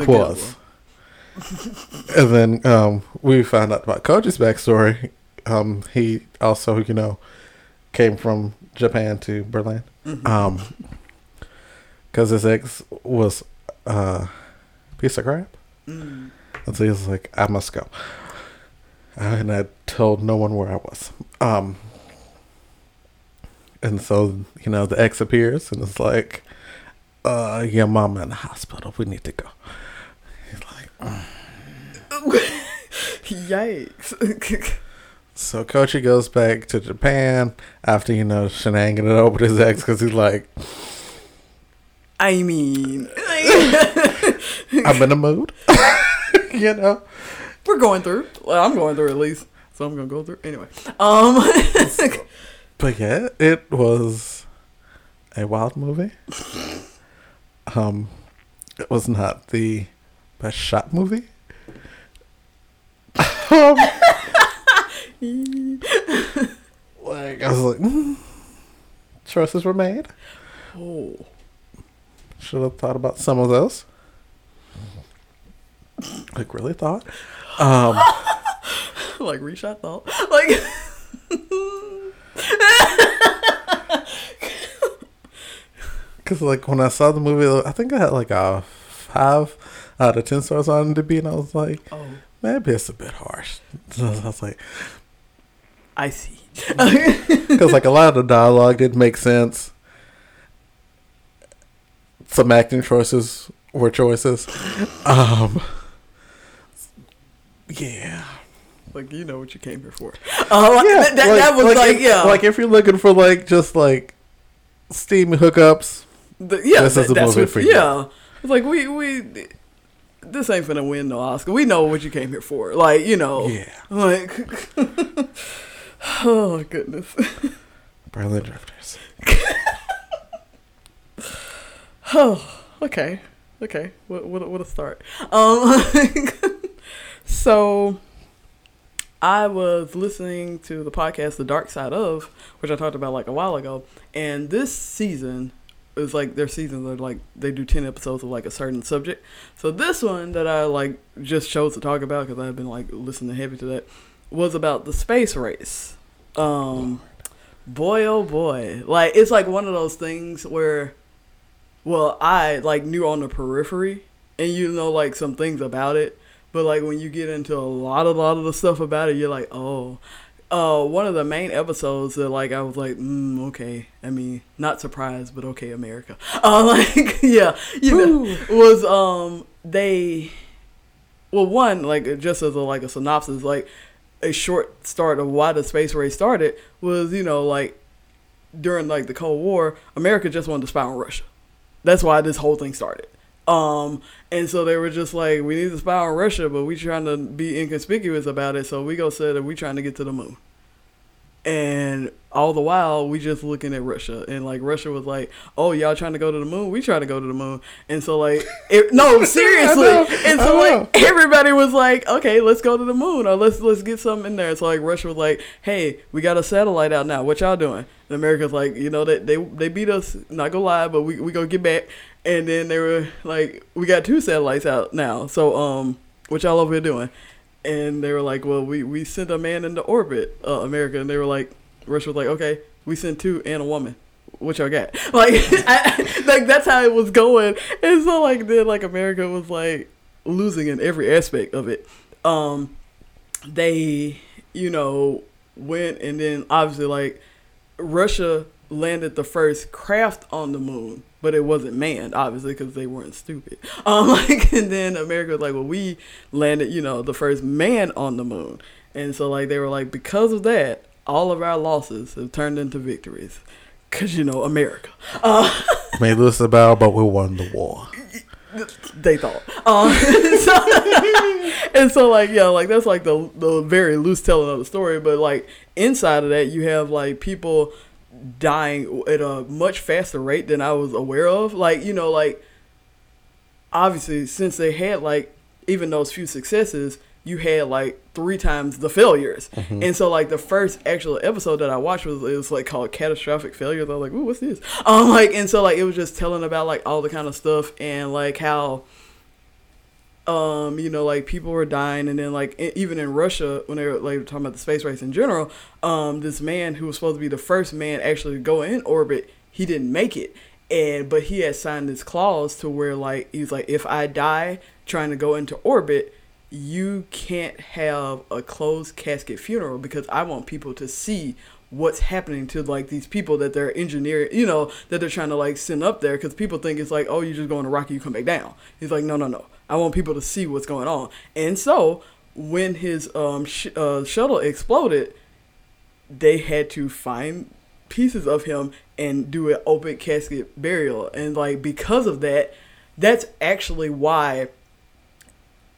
was. [LAUGHS] and then um, we found out about Koji's backstory. Um, he also, you know, came from Japan to Berlin. Mhm. Um, because his ex was uh, piece of crap. Mm. And so he was like, I must go. And I told no one where I was. Um, and so, you know, the ex appears and it's like, uh, your mama in the hospital. We need to go. He's like, [LAUGHS] Yikes. [LAUGHS] so Kochi goes back to Japan after, you know, shenanigans it over with his ex because he's like, I mean, [LAUGHS] I'm in a mood. [LAUGHS] you know? we're going through. Well, I'm going through at least, so I'm gonna go through anyway. Um, [LAUGHS] But yeah, it was a wild movie. Um, it was not the best shot movie. um, [LAUGHS] like I was like, mm, choices were made. oh, Should have thought about some of those. Like really thought. Um, [LAUGHS] like reshot thought, like. [LAUGHS] Cause like when I saw the movie, I think I had like a five out of ten stars on IMDb, and I was like, Oh, maybe it's a bit harsh. So I was like, I see. [LAUGHS] because like a lot of the dialogue didn't make sense. Some acting choices were choices. Um, yeah, Like you know what you came here for. Uh, yeah. that, that, that was like, if, yeah, like if you're looking for like just like steam hookups, The- yeah, This is that- the that's movie what, for you. Yeah, it's like we we this ain't finna win no Oscar. We know what you came here for. Like you know, yeah, like [LAUGHS] oh goodness. Berlin Drifters. [LAUGHS] Oh, okay, okay. What what what a start. Um, [LAUGHS] so I was listening to the podcast The Dark Side of, which I talked about like a while ago, and this season is like their seasons are like they do ten episodes of like a certain subject. So this one that I like just chose to talk about because I've been like listening heavy to that was about the space race. Um, boy oh boy, like it's like one of those things where well, I like knew on the periphery, and you know like some things about it, but like when you get into a lot, a lot of the stuff about it, you're like, oh. Uh, one of the main episodes that like I was like, mm, okay. I mean, not surprised, but okay, America. [LAUGHS] Uh, like, [LAUGHS] yeah, you know, was um they, well, one like just as a like a synopsis, like a short start of why the space race started was you know like during like the Cold War, America just wanted to spy on Russia. That's why this whole thing started. Um, and so they were just like, we need to spy on Russia, but we trying to be inconspicuous about it. So we go say that we trying to get to the moon. And all the while, we just looking at Russia, and like Russia was like, "Oh, y'all trying to go to the moon? We try to go to the moon." And so like, it, no, [LAUGHS] seriously. know, and so like, everybody was like, "Okay, let's go to the moon, or let's let's get something in there." So like, Russia was like, "Hey, we got a satellite out now. What y'all doing?" And America's like, "You know that they they beat us. Not gonna lie, but we we gonna get back." And then they were like, "We got two satellites out now. So um, what y'all over here doing?" And they were like, "Well, we we sent a man into orbit, uh, America." And they were like, Russia was like, "Okay, we sent two and a woman." What y'all got? [LAUGHS] Like, [LAUGHS] I, like that's how it was going, and so like then like America was like losing in every aspect of it. Um, they, you know, went and then obviously like Russia landed the first craft on the moon, but it wasn't manned, obviously, because they weren't stupid. [LAUGHS] Um, like, and then America was like, well, we landed, you know, the first man on the moon, and so like they were like, because of that, all of our losses have turned into victories, because you know America. Uh, lose the battle, but we won the war. they thought. Um, [LAUGHS] so, [LAUGHS] and so like yeah, like that's like the the very loose telling of the story. But like inside of that, you have like people dying at a much faster rate than I was aware of. Like you know, like obviously since they had like even those few successes, you had like three times the failures. Mm-hmm. And so like the first actual episode that I watched was it was like called catastrophic failures. I was like, ooh, what's this? [LAUGHS] Um like and so like it was just telling about like all the kind of stuff and like how um, you know, like people were dying, and then like even in Russia, when they were like talking about the space race in general, um, this man who was supposed to be the first man actually to go in orbit, he didn't make it, and but he had signed this clause to where like he's like, if I die trying to go into orbit, you can't have a closed casket funeral because I want people to see what's happening to like these people that they're engineering, you know, that they're trying to like send up there because people think it's like, oh, you're just go in a rocket, you come back down. He's like, no, no, no. I want people to see what's going on. And so when his um sh- uh, shuttle exploded, they had to find pieces of him and do an open casket burial. And like because of that, that's actually why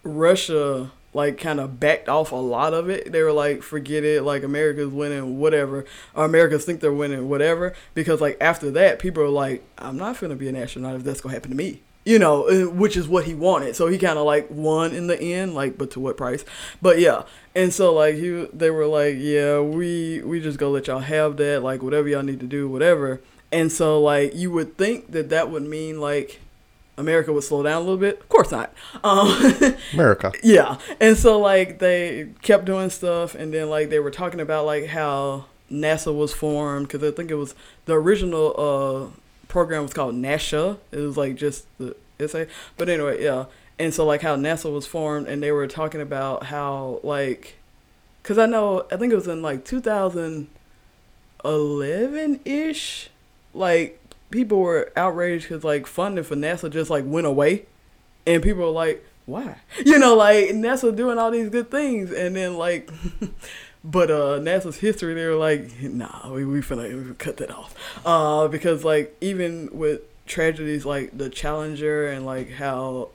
Russia like kind of backed off a lot of it. They were like, forget it, like America's winning, whatever. Or Americans think they're winning, whatever. Because like after that, people are like, I'm not gonna be an astronaut if that's gonna happen to me. You know, uh, which is what he wanted. So he kind of like won in the end, like, but to what price? But yeah, and so like he, they were like, yeah, we we just gonna let y'all have that, like whatever y'all need to do, whatever. And so like you would think that that would mean like America would slow down a little bit. Of course not. Um, [LAUGHS] America. Yeah, and so like they kept doing stuff, and then like they were talking about like how NASA was formed because I think it was the original uh, program was called NACA. It was like just the essay, but anyway, yeah. And so like how NASA was formed, and they were talking about how like, cause I know I think it was in like 2011 ish, like people were outraged because like funding for NASA just like went away, and people were like, why? You know, like NASA doing all these good things, and then like. [LAUGHS] but uh, NASA's history, they were like, nah, we we finna cut that off, uh, because like even with tragedies like the Challenger and like how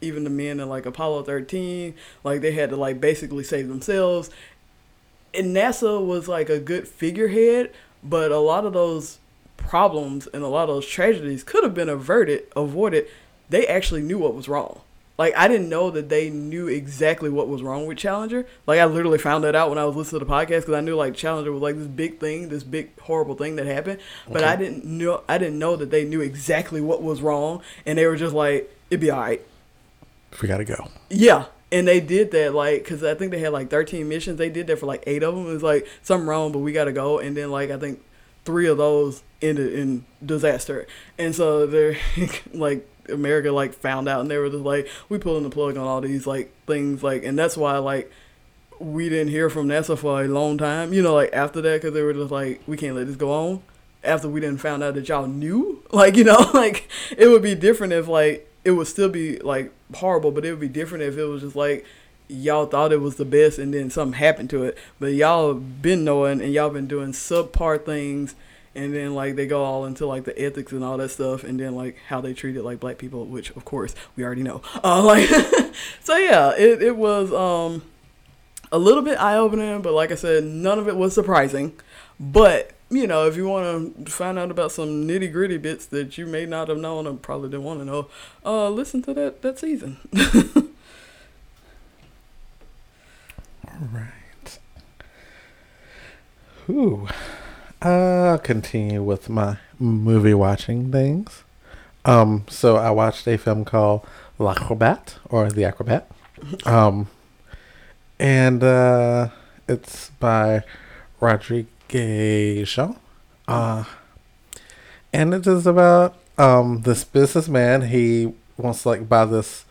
even the men in like Apollo 13, like they had to like basically save themselves. And NASA was like a good figurehead, but a lot of those problems and a lot of those tragedies could have been averted, avoided. They actually knew what was wrong. Like I didn't know that they knew exactly what was wrong with Challenger. Like I literally found that out when I was listening to the podcast because I knew like Challenger was like this big thing, this big horrible thing that happened. But okay. I didn't know I didn't know that they knew exactly what was wrong, and they were just like, "It'd be all right." We gotta go. Yeah, and they did that like because I think they had like 13 missions. They did that for like eight of them. It was like something wrong, but we gotta go. And then like I think three of those ended in disaster. And so they're [LAUGHS] like America like found out and they were just like we pulling the plug on all these like things like and that's why like we didn't hear from NASA for a long time. You know, like after that because they were just like we can't let this go on. After we didn't found out that y'all knew, [LAUGHS] like you know, [LAUGHS] like it would be different if like it would still be like horrible, but it would be different if it was just like y'all thought it was the best and then something happened to it. But y'all been knowing and y'all been doing subpar things and then like they go all into like the ethics and all that stuff and then like how they treated like black people which of course we already know. Uh [LAUGHS] like so yeah it, it was um a little bit eye-opening but like i said none of it was surprising. But you know if you want to find out about some nitty-gritty bits that you may not have known or probably didn't want to know uh listen to that that season. [LAUGHS] All right. Ooh. I'll continue with my movie watching things. Um, so I watched a film called L'Acrobate or The Acrobat. [LAUGHS] Um, and uh, it's by Rodriguez. Uh, and it is about um, this businessman. He wants to like buy this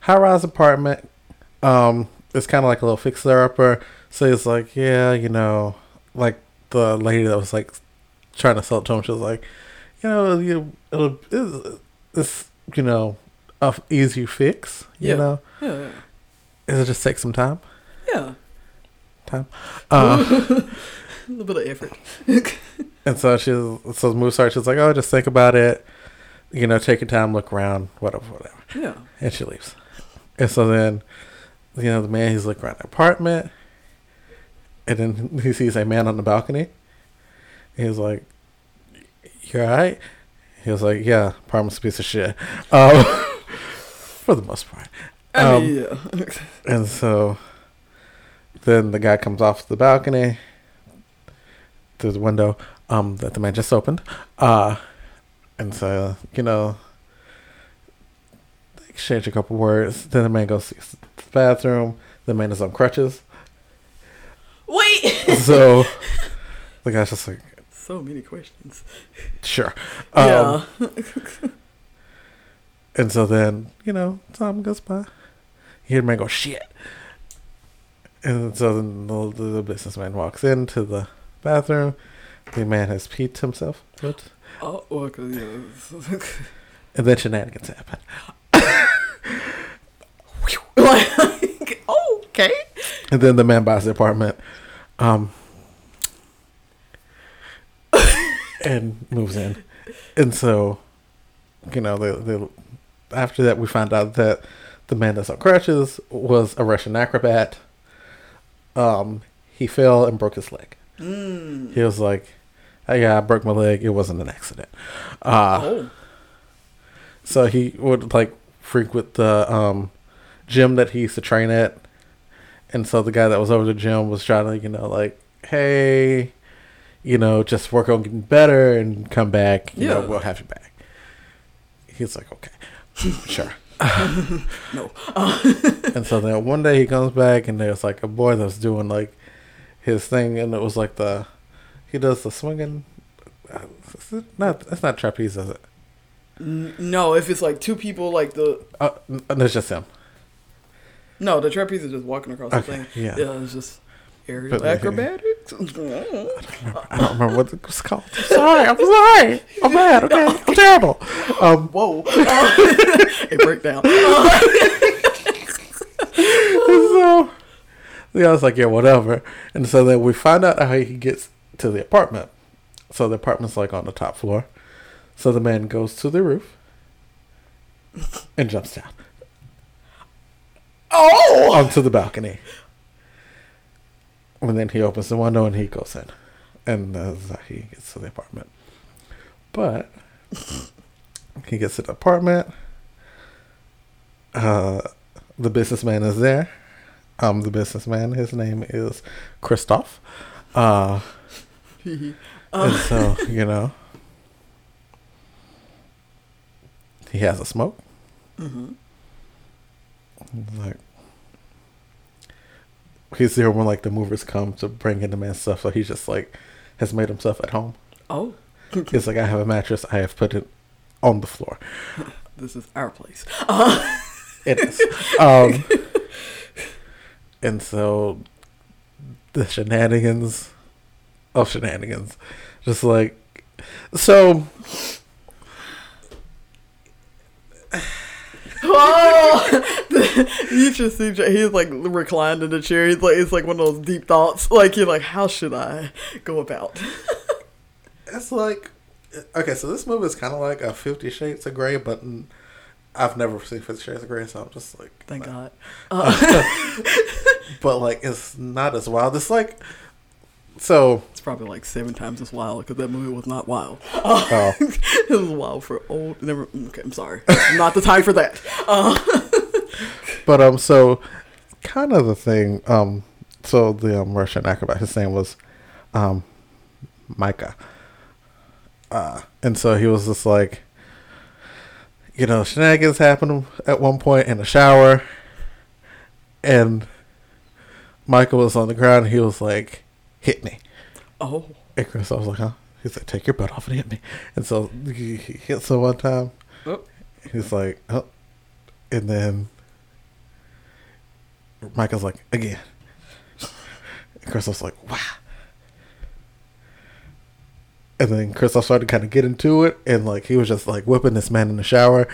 high rise apartment. Um, it's kind of like a little fixer upper. So he's like, yeah, you know, like the lady that was like trying to sell it to him, she was like, you know, you it'll it's, it's you know a easy fix. You yeah. know, yeah. It'll just take some time. Yeah. Time. [LAUGHS] Uh, a little bit of effort. [LAUGHS] and so she so the starts. She's like, oh, just think about it. you know, take your time, look around, whatever, whatever. Yeah. And she leaves. And so then, you know, the man, he's looking around the apartment. And then he sees a man on the balcony. He's like, You alright? He was like, Yeah, apartment's a piece of shit. Um, [LAUGHS] for the most part. I Um, mean, yeah. and so then the guy comes off the balcony through the window um, that the man just opened. Uh, and so, you know, exchange a couple words. Then the man goes to the bathroom. The man is on crutches. Wait. [LAUGHS] So the guy's just like, so many questions. sure. [LAUGHS] Um, yeah. And so then, you know, time goes by. You hear the man go, shit. And so then the, the businessman walks into the bathroom. The man has peed himself. What? Oh, well, 'cause, yeah. [LAUGHS] And then shenanigans happen. Okay. And then the man buys the apartment. Um, and moves in. And so, you know, the, the, after that, we find out that the man that's on crutches was a Russian acrobat. Um, he fell and broke his leg. Mm. He was like, "Hey, yeah, I broke my leg. It wasn't an accident." Uh, Oh. So he would like frequent the um, gym that he used to train at, and so the guy that was over the gym was trying to, you know, like, "Hey, you know, just work on getting better and come back. You know, Yeah. we'll have you back." He's like, "Okay, [LAUGHS] sure." [LAUGHS] No. [LAUGHS] and so then one day he comes back and there's like a boy that's doing like his thing and it was like the he does the swinging uh, is it not it's not trapeze is it No, if it's like two people, like the uh, no, it's just him no, the trapeze is just walking across Okay, the thing. yeah. yeah, it's just aerial But, acrobatics. [LAUGHS] I don't remember what it was called I'm sorry I'm sorry I'm bad [LAUGHS] okay I'm terrible um Whoa! [LAUGHS] it break down. so yeah I was like yeah whatever and so then we find out how he gets to the apartment so the apartment's like on the top floor so the man goes to the roof and jumps down oh! onto the balcony. And then he opens the window and he goes in. And that's how he gets to the apartment. But [LAUGHS] he gets to the apartment. Uh, the businessman is there. Um, the businessman, his name is Christoph. Uh, [LAUGHS] and so, you know, he has a smoke. hmm Like he's there when like the movers come to bring in the man's stuff, so he just like has made himself at home. Oh, He's like, I have a mattress, I have put it on the floor. [LAUGHS] this is our place. It is. um, and so the shenanigans of shenanigans, just like so. Oh, [LAUGHS] you just see he's like reclined in the chair. He's like it's like one of those deep thoughts. Like you're like, how should I go about? [LAUGHS] It's like okay, so this movie is kind of like a Fifty Shades of Grey, but I've never seen Fifty Shades of Grey, so I'm just like, Thank nah. God. [LAUGHS] but like it's not as wild. It's like so. It's probably like seven times as wild because that movie was not wild. Oh, [LAUGHS] it was wild for old. Never. Okay, I'm sorry. not the time for that. Uh, [LAUGHS] but um, so kind of the thing. Um, so the um, Russian acrobat, his name was um, Micah. Uh, and so he was just like, you know, shenanigans happened at one point in the shower, and Michael was on the ground. And he was like, "Hit me." oh, And Chris, I was like, huh? He's like, take your butt off and hit me. And so he, he hits him one time. Oh. He's like, oh. And then Michael's like, again. And Chris was like, wow. And then Chris started to kind of get into it. And like, he was just like whipping this man in the shower.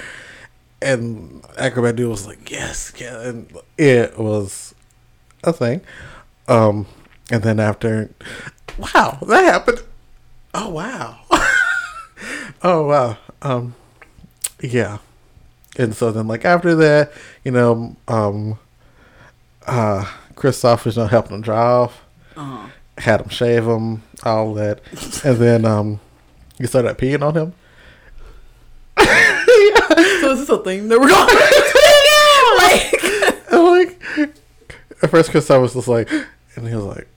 And Acrobat Dude was like, yes, yeah. And it was a thing. Um, and then after, wow, that happened. Oh wow. [LAUGHS] oh wow. Um, Yeah. And so then, like, after that, you know, um, uh, Christoph was, you know, helping him drive, Uh-huh. had him shave him, all that. And then, um, he started peeing on him. yeah. [LAUGHS] So this is this a thing that we're going? [LAUGHS] like, And, like, at first, Christoph was just like, and he was like,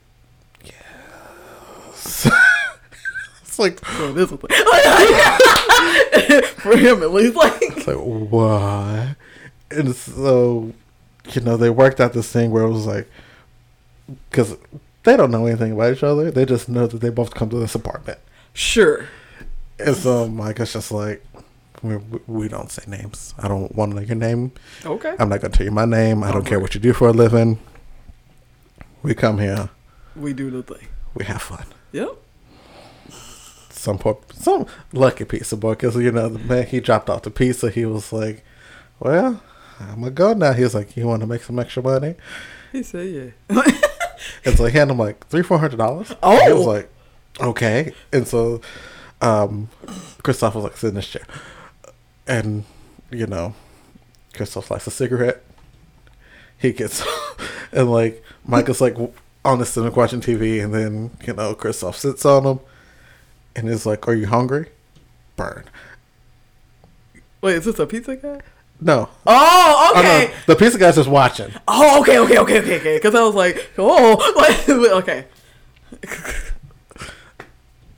it's like, so this is thing. [LAUGHS] For him, at least, like. It's like what? And so, you know, they worked out this thing where it was like, because they don't know anything about each other. They just know that they both come to this apartment. Sure. And so Micah's just like, we, we don't say names. I don't want to know your name. Okay. I'm not going to tell you my name. I don't care what you do for a living. We come here. We do the thing. We have fun. Yep. Some poor, some lucky pizza boy, because you know the man he dropped off the pizza. He was like, "Well, I'm gonna go now." He was like, "You want to make some extra money?" He said, yeah. [LAUGHS] And so he handed him like three, four hundred dollars. Oh! he was like, "Okay." And so, um, Christoph was like sitting in his chair, and you know, Christoph likes a cigarette. He gets, [LAUGHS] and like Michael's like on the stomach watching TV, and then you know Christoph sits on him, and is like, "Are you hungry?" Burn. Wait, is this a pizza guy? No. Oh, Oh, no, okay. the pizza guy's just watching. Oh, okay, okay, okay, okay, okay. Because I was like, oh, like, [LAUGHS] okay.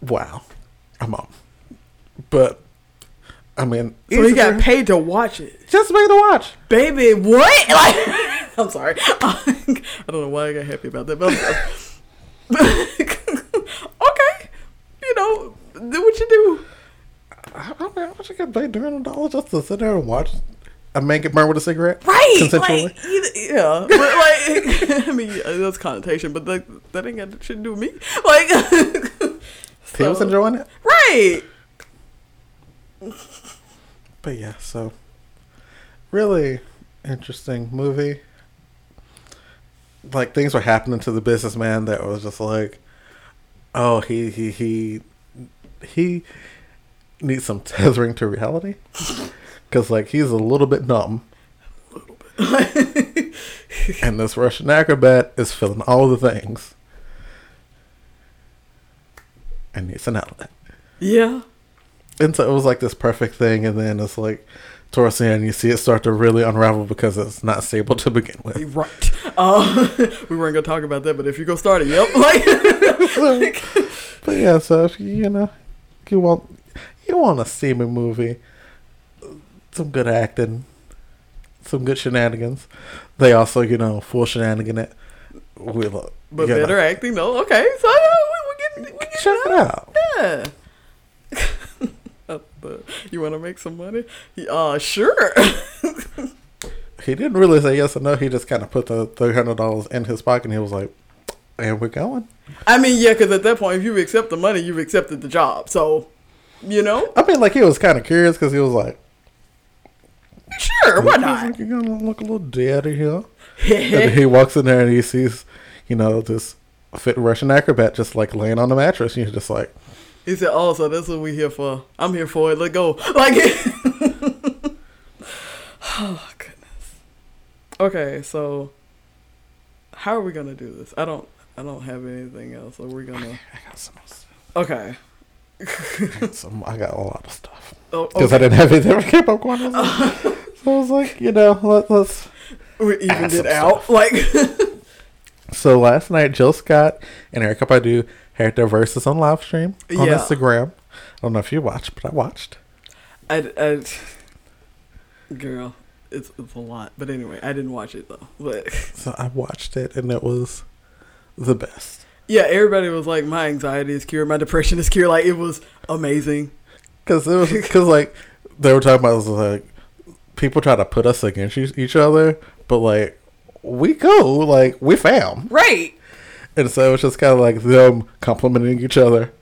Wow. I'm on. But I mean, So he got paid to watch it. just made to watch. Baby, what? [LAUGHS] Like, [LAUGHS] I'm sorry. [LAUGHS] I don't know why I got happy about that, but [LAUGHS] okay. You know, do what you do. I don't know how much I get paid during the dollar just to sit there and watch a man get burned with a cigarette. Right. Consensually. Like, yeah. But like, I mean, that's connotation, but that, that ain't got shit to do with me. Like, he was so- enjoying it. Right. But yeah, so really interesting movie. Like things were happening to the businessman that was just like, oh, he he he he needs some tethering to reality, [LAUGHS] because like he's a little bit numb, [LAUGHS] and this Russian acrobat is feeling all the things, and needs an outlet. yeah. And so it was like this perfect thing, and then it's like towards the end, you see it start to really unravel because it's not stable to begin with. Right. Uh, [LAUGHS] we weren't gonna talk about that, but if you go start it, yep. [LAUGHS] Like, [LAUGHS] but yeah, so if you, you know you want you want a steamy movie, some good acting, some good shenanigans. They also you know full shenanigan it. We look, but you know, better acting, no. Okay, so yeah, we, we getting, we getting check it out. Yeah. But you want to make some money? Uh, sure. [LAUGHS] He didn't really say yes or no. He just kind of put the three hundred dollars in his pocket. and He was like, "And we're going." I mean, yeah, because at that point, if you accept the money, you've accepted the job. So, you know, I mean, like he was kind of curious because he was like, sure, why not? like You're gonna look a little daddy here." [LAUGHS] and he walks in there and he sees, you know, this fit Russian acrobat just like laying on the mattress. And he's just like, he said, "Oh, so that's what we here for? I'm here for it. Let go." [LAUGHS] Like, [SIGHS] oh goodness. Okay, so how are we gonna do this? I don't, I don't have anything else. Are we're gonna? I got some, Okay. [LAUGHS] I got some, I got a lot of stuff [LAUGHS] Oh, because I didn't have anything keep up going. So I was like, you know, let, let's. we evened it out. stuff. Like, So last night, Jill Scott and Erykah Badu had their verses on live stream on Yeah. Instagram. I don't know if you watched, but I watched. I, I, girl, it's it's a lot. But anyway, I didn't watch it though. But [LAUGHS] So I watched it, and it was the best. yeah, everybody was like, "My anxiety is cured. My depression is cured." Like, it was amazing. Because it was because like they were talking about it was like people try to put us against each each other, but like we go like we fam, Right. And so it was just kind of like them complimenting each other.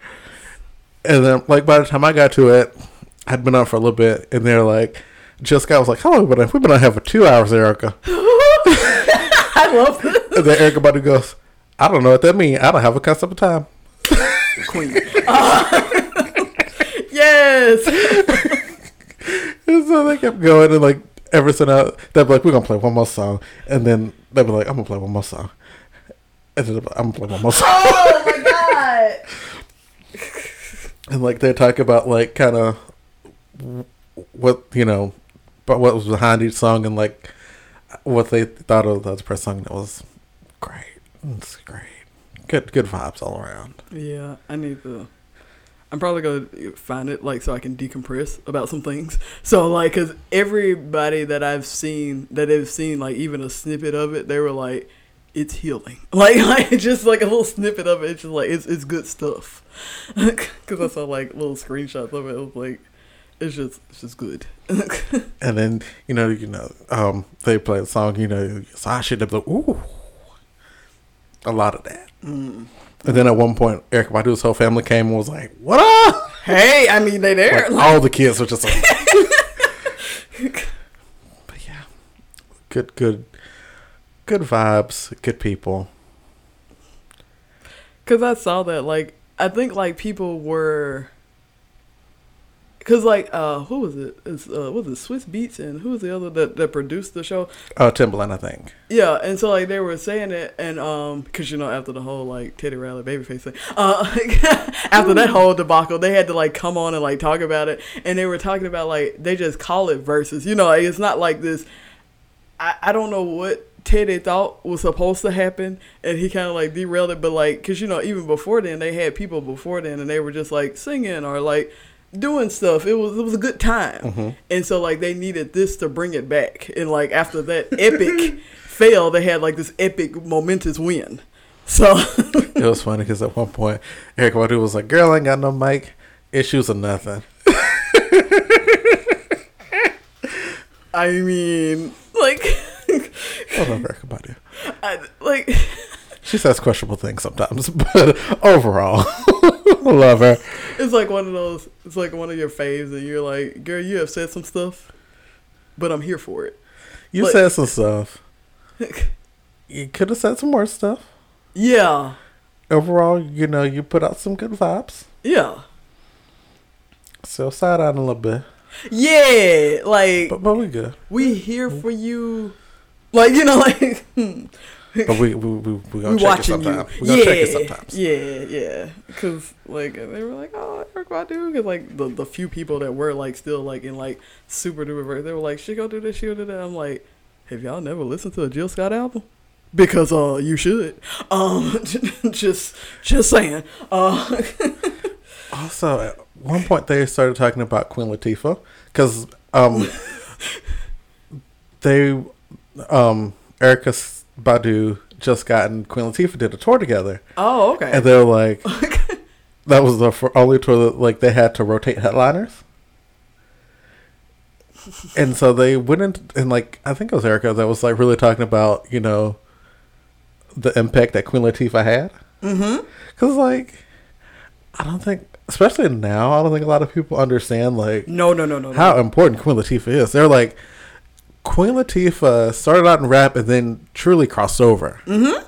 And then like by the time I got to it, I'd been on for a little bit, and they're like, just got was like, how long have we been on? We've been on here for two hours, Erykah. [LAUGHS] I love this. And then Erykah Badu goes, I don't know what that means. I don't have a concept of time. Queen. [LAUGHS] [LAUGHS] yes. And so they kept going and like ever since out they'd be like, We're gonna play one more song and then they'd be like, I'm gonna play one more song. And I'm gonna play one more song. Oh my god. [LAUGHS] and like they talk about like kind of what you know, but what was behind each song and like what they thought of the other person's song. That was great. It's great. Good, good vibes all around. Yeah, I need to. I'm probably gonna find it like so I can decompress about some things. So like, cause everybody that I've seen that have seen like even a snippet of it, they were like, "It's healing." [LAUGHS] Like, like just like a little snippet of it. It's just like it's it's good stuff. [LAUGHS] Cause I saw like little screenshots of it. It was like, it's just it's just good. [LAUGHS] And then you know, you know, um, they play a song. You know, so should have like, ooh, a lot of that. Mm. And then at one point, Erykah Badu's whole family came and was like, "What up?" Hey, I mean they there. Like, all the kids were just like, but yeah, good, good, good vibes, good people. Cause I saw that, like, I think like people were, cause like, uh, who was it? It's uh, was it Swizz Beatz and who was the other that that produced the show? Oh, Timbaland, I think. Yeah, and so like they were saying it, and um, cause you know after the whole like Teddy Riley Babyface thing, uh, [LAUGHS] after that whole debacle, they had to like come on and like talk about it, and they were talking about like they just call it Verzuz, you know, like, it's not like this. I I don't know what Teddy thought was supposed to happen, and he kind of like derailed it, but like, cause you know even before then they had people before then, and they were just like singing or like doing stuff. It was it was a good time, mm-hmm. and so like they needed this to bring it back, and like after that [LAUGHS] epic [LAUGHS] fail, they had like this epic momentous win. So [LAUGHS] It was funny because at one point, Erykah Badu was like, "Girl, I ain't got no mic issues or nothing." I mean, like, I love Erykah Badu. I, like [LAUGHS] She says questionable things sometimes, [LAUGHS] but overall, [LAUGHS] I love her. it's like one of those. It's like one of your faves, and you're like, girl, you have said some stuff, but I'm here for it. You But- said some stuff. You could have said some more stuff. Yeah, Overall, you know, you put out some good vibes. yeah, So side out a little bit, yeah. Like but but we good. we here for you. Like you know, like [LAUGHS] hmm. But we we we, we gonna we check it watching you. sometimes. We gonna yeah, check it sometimes. yeah, yeah. Because like they were like, oh, Erykah Badu. Because like the the few people that were like still like in like super duper, they were like, she gonna do this, she gonna do that. I'm like, have y'all never listened to a Jill Scott album? Because uh, you should. Um, [LAUGHS] just just saying. Uh, [LAUGHS] Also, at one point they started talking about Queen Latifah because um, they um, Erykah Badu just gotten Queen Latifah did a tour together, oh, okay. and they were like, [LAUGHS] that was the only tour that like they had to rotate headliners. And so they went in, and like I think it was Erykah that was like really talking about you know the impact that Queen Latifah had. mm-hmm. Cause like, I don't think, especially now, I don't think a lot of people understand like No, no, no, no. no. how important Queen Latifah is. They're like, Queen Latifah started out in rap and then truly crossed over, mm-hmm.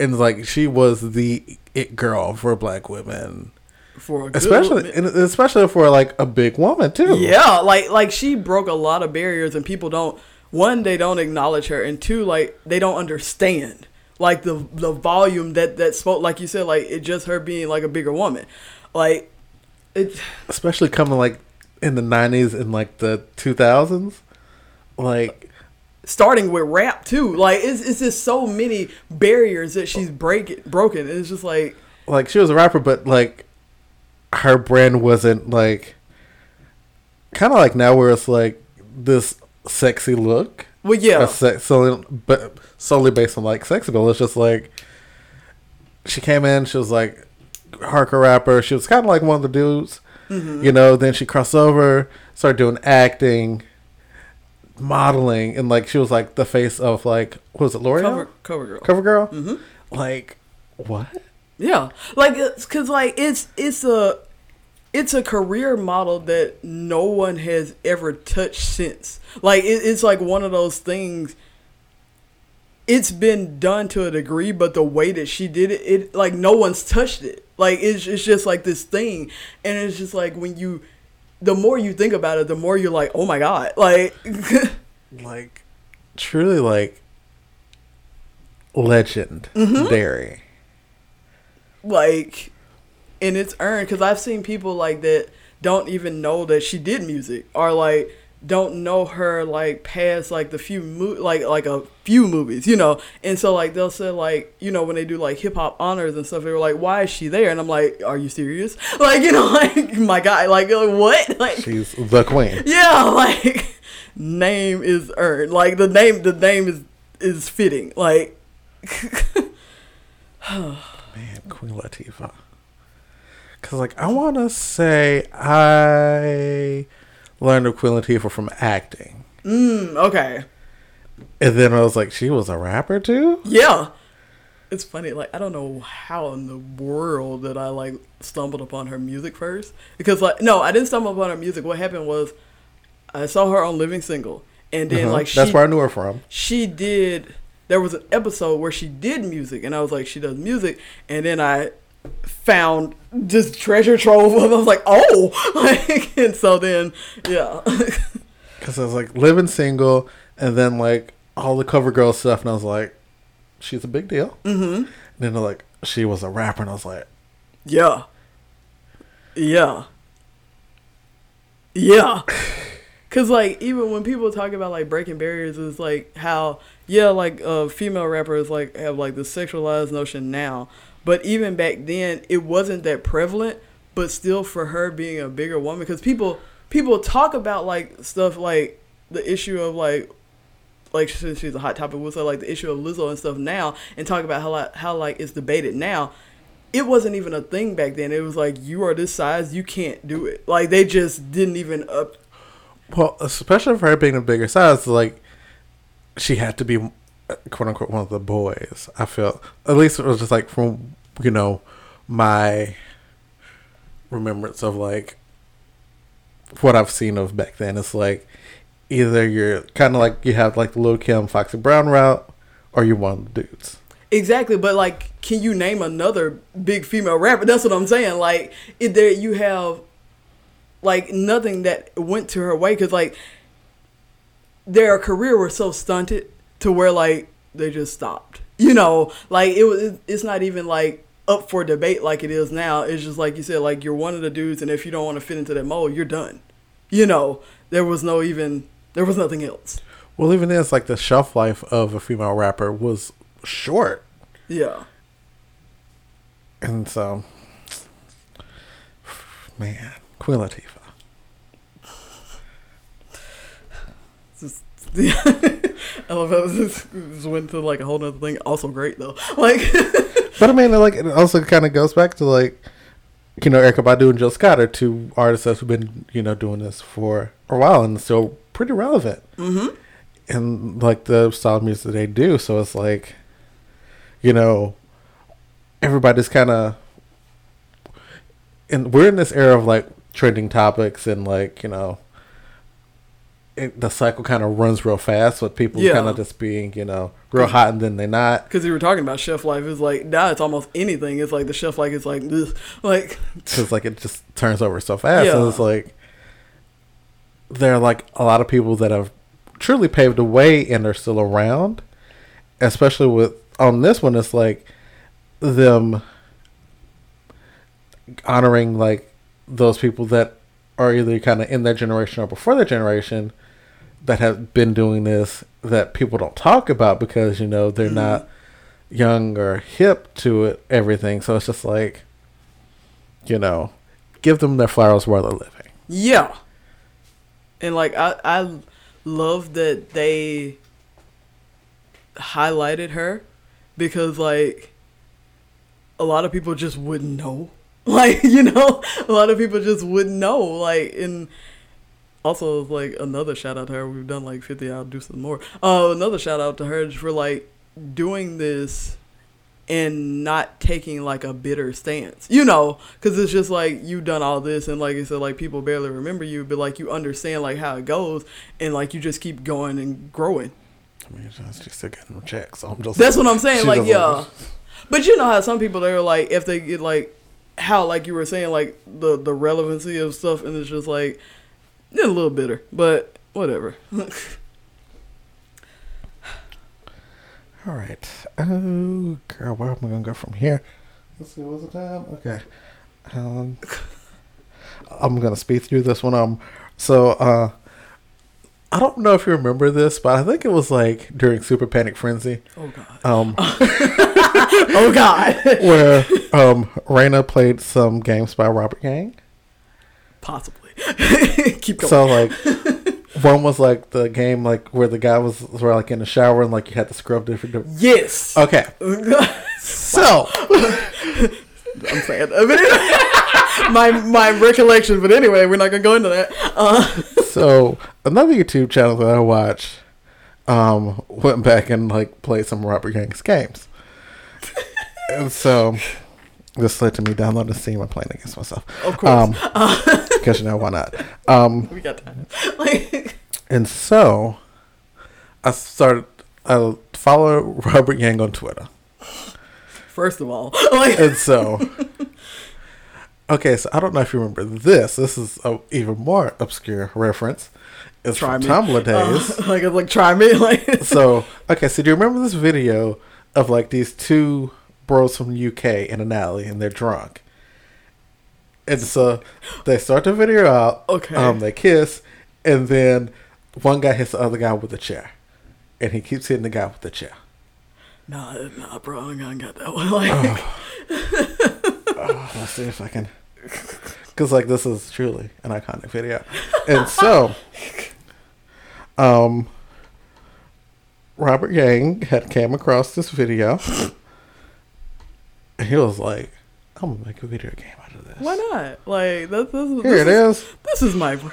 and like she was the it girl for black women, for a good especially and especially for like a big woman too. Yeah, like like she broke a lot of barriers, and people don't. One, they don't acknowledge her, and two, like they don't understand like the the volume that that spoke. Like you said, like it just her being like a bigger woman, like it. especially coming like in the nineties and like the two thousands, like. Starting with rap too, like it's it's just so many barriers that she's breaking broken. It's just like like she was a rapper, but like her brand wasn't like kind of like now where it's like this sexy look, well, yeah, solely, but solely based on like sex appeal. It's just like she came in, she was like hardcore rapper. She was kind of like one of the dudes, mm-hmm. you know. Then she crossed over, started doing acting, modeling, and like she was like the face of like what was it, L'Oreal cover cover girl. Cover Girl? Mm-hmm. Like what? Yeah, like it's because like it's it's a it's a career model that no one has ever touched since. Like it, it's like one of those things. It's been done to a degree, but the way that she did it, it like no one's touched it. Like it's it's just like this thing, and it's just like when you the more you think about it, the more you're like, oh my god, like, [LAUGHS] like truly like legendary. Mm-hmm. like, and it's earned because I've seen people like that don't even know that she did music or like don't know her like past like the few mo- like like a few movies, you know. And so like they'll say like you know when they do like hip hop honors and stuff, they were like, why is she there? And I'm like, are you serious? [LAUGHS] Like you know [LAUGHS] like my guy, like, like what? [LAUGHS] Like She's the queen. yeah, like name is earned. Like the name the name is is fitting. Like [SIGHS] Man, Queen Latifah. Cause like I want to say I learned of Queen Latifah from acting, mm, okay. and then I was like, she was a rapper too. Yeah. It's funny, like I don't know how in the world that I like stumbled upon her music first. Because like no, I didn't stumble upon her music. What happened was I saw her on Living Single. And then Uh-huh. like she That's where I knew her from. she did there was an episode where she did music and I was like, she does music and then I found this treasure trove of I was like, oh [LAUGHS] like and so then yeah. [LAUGHS] Cause I was like living single, and then like all the cover girl stuff, and I was like, she's a big deal. Mm-hmm. And then they're like, she was a rapper, and I was like, Yeah. Yeah. Yeah. [LAUGHS] Cause like even when people talk about like breaking barriers, it's like how yeah like uh female rappers like have like the sexualized notion now, but even back then it wasn't that prevalent. But still, for her being a bigger woman, because people people talk about like stuff like the issue of like like since she's a hot topic with her, like the issue of Lizzo and stuff now, and talk about how like, how like it's debated now. It wasn't even a thing back then. It was like you are this size, you can't do it. Like they just didn't even up. well, especially for her being a bigger size, like she had to be quote unquote one of the boys. I feel at least it was just like from you know my remembrance of like what I've seen of back then. It's like either you're kind of like you have like the Lil Kim, Foxy Brown route, or you're one of the dudes. Exactly, but like, can you name another big female rapper? That's what I'm saying. Like, there you have like nothing that went to her way because like their career was so stunted to where like they just stopped. You know, like it was. It's not even like up for debate like it is now. It's just like you said, like you're one of the dudes, and if you don't want to fit into that mold, you're done. You know, there was no even there was nothing else. Well, even then, it's like the shelf life of a female rapper was short, Yeah. and so man, Queen Latifah. Just, [LAUGHS] [LAUGHS] I love how this just went to like a whole nother thing. Also great though. [LAUGHS] Like, [LAUGHS] But I mean, like it also kind of goes back to like, you know, Erykah Badu and Jill Scott are two artists who've been you know doing this for a while and still pretty relevant. Mm-hmm. And like the style of music they do, so it's like, you know, everybody's kind of, and we're in this era of like trending topics and like you know. It, the cycle kind of runs real fast with people Yeah. kind of just being, you know, real hot and then they're not. because you were talking about shelf life, it's like now it's almost anything. It's like the shelf life is like this. Like, because like it just turns over so fast and it's like there are like a lot of people that have truly paved the way and are still around especially with on this one it's like them honoring like those people that are either kind of in their generation or before their generation that have been doing this that people don't talk about because you know they're mm-hmm. not young or hip to it everything so it's just like you know give them their flowers while they're living yeah. And like I, I love that they highlighted her because like a lot of people just wouldn't know. [LAUGHS] Like, you know, a lot of people just wouldn't know. Like, and also, like, another shout out to her. We've done like 50, I'll do some more. Uh, another shout out to her for like doing this and not taking like a bitter stance, you know, because it's just like you've done all this and like I said, like people barely remember you, but like you understand like how it goes and like you just keep going and growing. i mean she's still getting checks so i'm just That's what I'm saying. Like, yeah. But you know how some people they're like, if they get like, how like you were saying like the the relevancy of stuff and it's just like a little bitter, but whatever. All right. Oh, girl, where am I gonna go from here? Let's see. What's the time? Okay. Um, I'm gonna speed through this one. Um, so uh, I don't know if you remember this, but I think it was like during Super Panic Frenzy. oh god. Um, [LAUGHS] oh god. where um Raina played some games by Robert Yang. Possibly. [LAUGHS] Keep going. So like one was like the game like where the guy was were like in the shower and like you had to scrub different. different yes. okay, [LAUGHS] so I'm saying [LAUGHS] my my recollection, but anyway, we're not gonna go into that. Uh, so another YouTube channel that I watch um went back and like played some Robert Yang's games. and so this led to me downloading Steam and playing against myself. of course, Um because you know why not. Um we got time. [LAUGHS] Like, and so I started I follow Robert Yang on Twitter. first of all, [LAUGHS] like, And so, okay, so I don't know if you remember this. This is a even more obscure reference. It's Try from me. Tumblr days. uh, [LAUGHS] like, it's like try me, like, so, okay, so do you remember this video of like these two bros from the UK in an alley and they're drunk? And so they start the video out. Okay. Um, they kiss, and then one guy hits the other guy with a chair, and he keeps hitting the guy with the chair. nah, nah, bro, I ain't got that one. Like, Oh, let's see if I can. Because, like, this is truly an iconic video. And so, um, Robert Yang had came across this video. And he was like, I'm to make a video game out of this. why not? Like, this, this, is- Here it this is. This is my. [LAUGHS]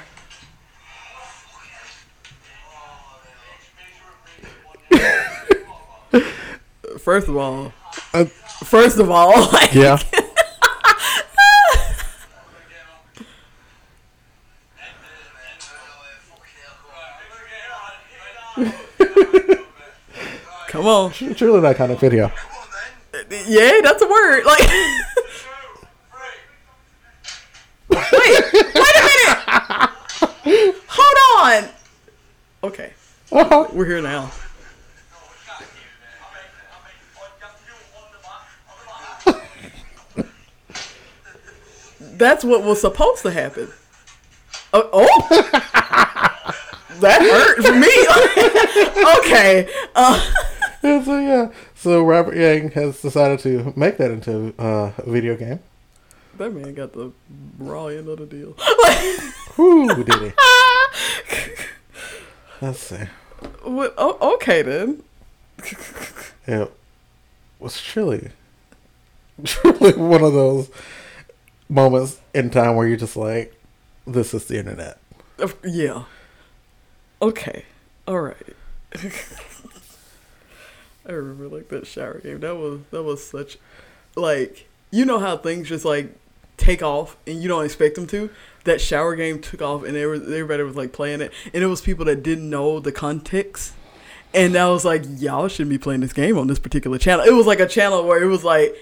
First of all, Uh, first of all, [LAUGHS] like, yeah. [LAUGHS] come on. Truly that kind of video. Yeah, that's a word. Like, wait, wait a minute. Hold on. Okay, Uh-huh. we're here now. That's what was supposed to happen. Oh, oh. that hurt for me. [LAUGHS] okay. Uh, And [LAUGHS] so, yeah. So, Robert Yang has decided to make that into uh, a video game. That man got the raw end of the deal. [LAUGHS] Who did he? [LAUGHS] Let's see. What, oh, okay then. it was truly, truly one of those moments in time where you're just like, this is the internet. Uh, Yeah. Okay. All right. [LAUGHS] I remember like that shower game. That was that was such like you know how things just like take off and you don't expect them to. That shower game took off and every- everybody was like playing it, and it was people that didn't know the context. And I was like, y'all shouldn't be playing this game on this particular channel. It was like a channel where it was like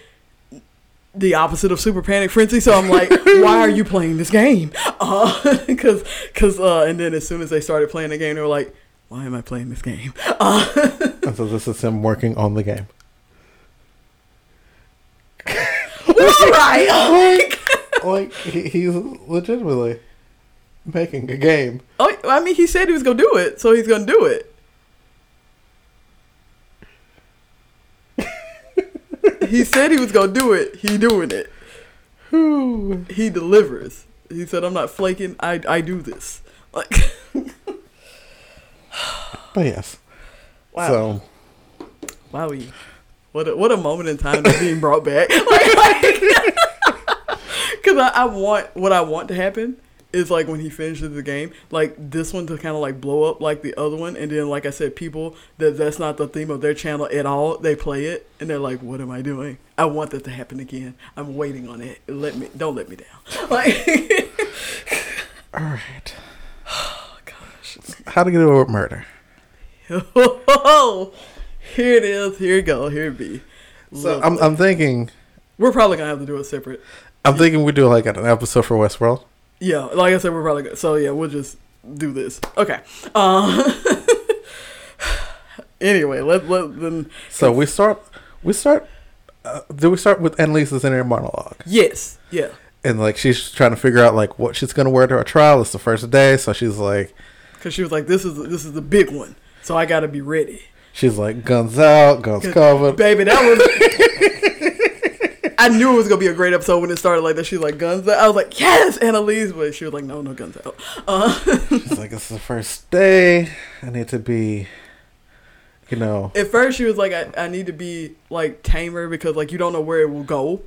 the opposite of Super Panic Frenzy. So I'm like, [LAUGHS] why are you playing this game? [LAUGHS] Uh, cause, cause, uh, and then as soon as they started playing the game, they were like, why am I playing this game? [LAUGHS] Uh, And so this is him working on the game. all right. Like he, he's legitimately making a game. Oh, I mean, he said he was gonna do it, so he's gonna do it. [LAUGHS] he said he was gonna do it. He doing it. Whew. He delivers. He said, "I'm not flaking. I I do this." Like, [LAUGHS] But yes. wow, So wowie, what a, what a moment in time that's being brought back. [LAUGHS] Like, because I, I want what I want to happen is like when he finishes the game, like this one to kind of like blow up like the other one, and then like I said, people that that's not the theme of their channel at all. They play it and they're like, "What am I doing? I want that to happen again. I'm waiting on it. Let me don't let me down." [LAUGHS] Like, [LAUGHS] all right. oh [SIGHS] gosh. How to get away with murder. Oh, [LAUGHS] here it is. Here you go. Here it be. So I'm I'm thinking we're probably gonna have to do it separate. I'm thinking we do like an episode for Westworld. Yeah, like I said, we're probably good. So yeah, we'll just do this. Okay. Uh, [LAUGHS] anyway, let let then. So we start. We start. Uh, do we start with Annalise's inner monologue? Yes. Yeah. And like she's trying to figure out like what she's gonna wear to her trial. It's the first day, so she's like, Because she was like, "This is this is the big one, so I got to be ready." she's like guns out, guns covered. Baby, that was. [LAUGHS] I knew it was gonna be a great episode when it started like that. She's like guns out. I was like, yes, [LAUGHS] Annalise, but she was like, no, no guns out. Uh, [LAUGHS] She's like, this is the first day. I need to be, you know. at first, she was like, I, I need to be like tamer because like you don't know where it will go.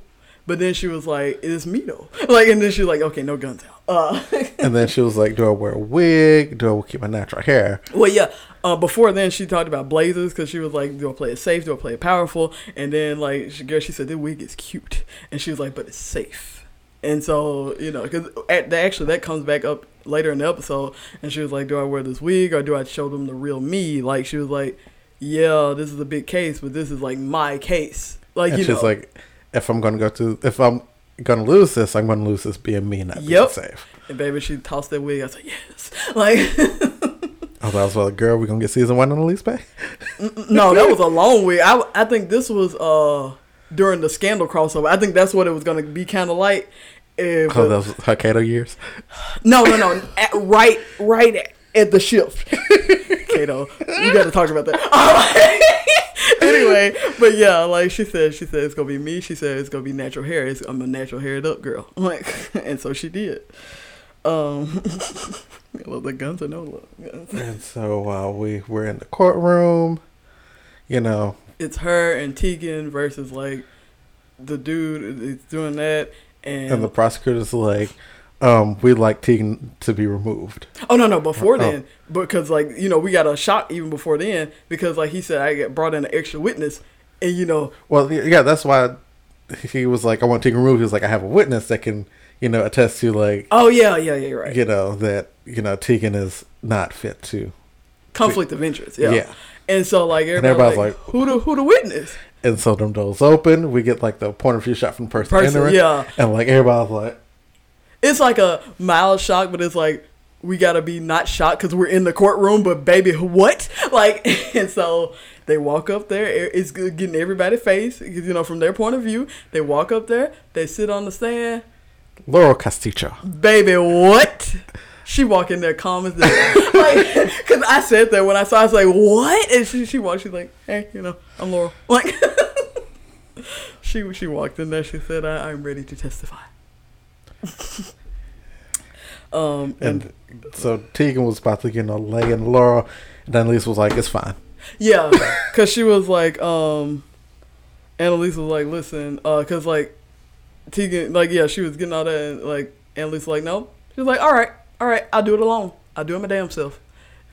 But then she was like, it's me though. [LAUGHS] Like, and then she was like, okay, no guns out. Uh, And then she was like, do I wear a wig? Do I keep my natural hair? well, yeah. Uh, before then, she talked about blazers because she was like, do I play it safe? Do I play it powerful? And then like, she, girl, she said the wig is cute, and she was like, but it's safe. And so, you know, because actually that comes back up later in the episode, and she was like, "Do I wear this wig or do I show them the real me?" Like she was like, "Yeah, this is a big case, but this is like my case." Like And you she's know, like, if I'm gonna go to, if I'm gonna lose this, I'm gonna lose this being me, not Yep. being safe. and baby, she tossed that wig. I was like, "Yes." [LAUGHS] Like, [LAUGHS] Oh, that was well, girl. We gonna get season one on the lease pay. no, that was a [LAUGHS] long way. I I think this was uh during the scandal crossover. I think that's what it was gonna be kind of like. Eh, Oh, was Hokkaido years. No, no, no. At, right, right at, at the shift. [LAUGHS] Kato, we got to talk about that. [LAUGHS] anyway, but yeah, like she said, she said it's gonna be me. She said it's gonna be natural hair. It's, I'm a natural haired up girl. Like, and so she did. Um, [LAUGHS] love the guns or no love. guns. And so uh, we were in the courtroom. You know, It's her and Tegan versus like the dude is doing that, and, and the prosecutor's like, um, we'd like Tegan to be removed. Oh no, no, before Oh. then, because like you know we got a shot even before then because like he said I get brought in an extra witness, and you know Well, yeah, that's why he was like, I want Tegan removed. He was like, I have a witness that can, you know, attest to like, oh yeah yeah yeah you're right you know, that you know Tegan is not fit to. conflict of interest yeah. Yeah. and so like everybody everybody's like, like- who the who the witness And so them doors open. We get like the point of view shot from the person, Person, entering, yeah. and like everybody's like, it's like a mild shock but it's like we gotta be not shocked because we're in the courtroom but baby what [LAUGHS] like [LAUGHS] and so they walk up there it's getting everybody face you know from their point of view they walk up there they sit on the stand Laurel Castillo. baby, what? She walk in there calm as that. [LAUGHS] like, cause I said that when I saw, I was like, what? And she she walked, she's like, hey, you know, I'm Laurel. [LAUGHS] Like, [LAUGHS] she she walked in there, she said, I, I'm ready to testify. um, and, And so Tegan was about to, you know, lay in Laurel, and then Lisa was like, it's fine. yeah, cause she was like, um, Annalise was like, listen, uh, cause like Tegan, like, yeah, she was getting all that, and like Annalise was like, no, she was like, all right, all right, I'll do it alone. I'll do it my damn self.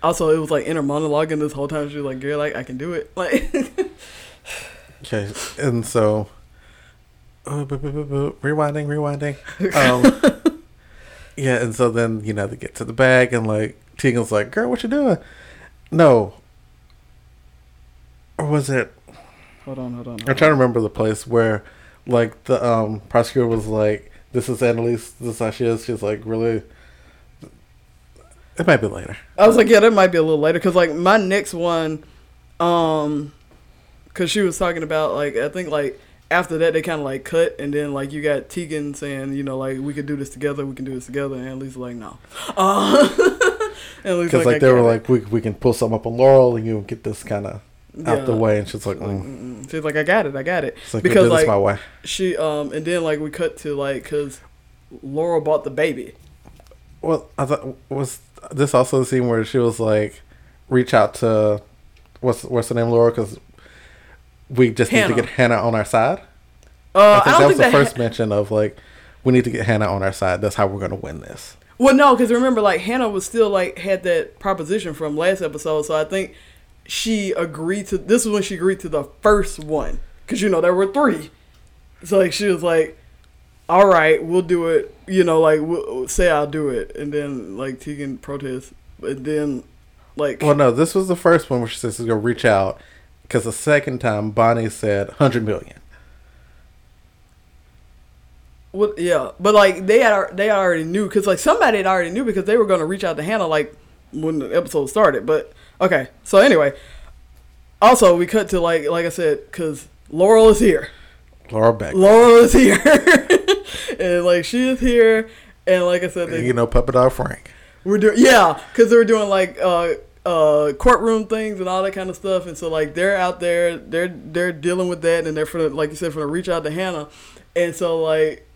Also, it was like inner monologuing this whole time. She was like, girl, like I can do it. [LAUGHS] Like, Okay, and so uh, rewinding, rewinding. [LAUGHS] Um, yeah, and so then you know they get to the bag, and like Tegan's like, "Girl, what you doing?" No, or was it? hold on, hold on. I'm trying to remember the place where, like, the um prosecutor was like, "This is Annalise. This is how she is." She's like, "Really." It might be later. I was like, yeah, that might be a little later because like my next one, um, because she was talking about like I think like after that they kind of like cut and then like you got Tegan saying you know like we could do this together, we can do this together, and Lisa's like no, [LAUGHS] uh, Because like, I they were it. like, we we can pull something up on Laurel, and you get this kind of out the way, and she's like, mm. She's like, I got it, I got it. Like because like my way. she um and then like we cut to like because Laura bought the baby. Well, I thought was this also the scene where she was like, reach out to what's what's the name, Laura? Because we just need to get Hannah on our side. Uh, I I, think don't that think was the that first mention of like, we need to get Hannah on our side. That's how we're gonna win this. Well, no, because remember, like Hannah was still like had that proposition from last episode, so I think she agreed to. This is when she agreed to the first one, because you know there were three. So like she was like, "All right, we'll do it." You know, like we'll, say I'll do it, and then like Tegan protests, but then like Well, no, this was the first one where she says she's gonna reach out. Because the second time Bonnie said hundred million. What? Yeah, but like they had they already knew because like somebody had already knew because they were gonna reach out to Hannah like when the episode started. But okay, so anyway, also we cut to like like I said because Laurel is here. Laura Beck. Laurel is here, [LAUGHS] and like she is here, and like I said, they, you know, Puppet Dog Frank. we're doing yeah, because they were doing like uh uh courtroom things and all that kind of stuff, and so like they're out there, they're they're dealing with that, and they're for like you said, for to reach out to Hannah, and so like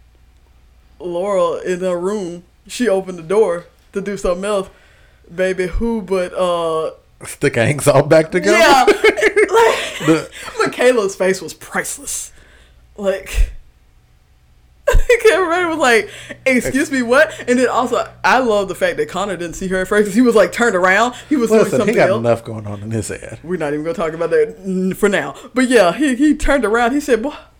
Laurel in her room, she opened the door to do something else, baby. Who but uh Stick hangs all back together. yeah, [LAUGHS] like The- [LAUGHS] Michaela's face was priceless, like. [LAUGHS] Everybody was like, "Excuse me, what?" And then also, I love the fact that Connor didn't see her at first he was like turned around. He was doing Listen, he something got else. enough going on in his head. We're not even gonna talk about that for now. But yeah, he he turned around. He said, "What?"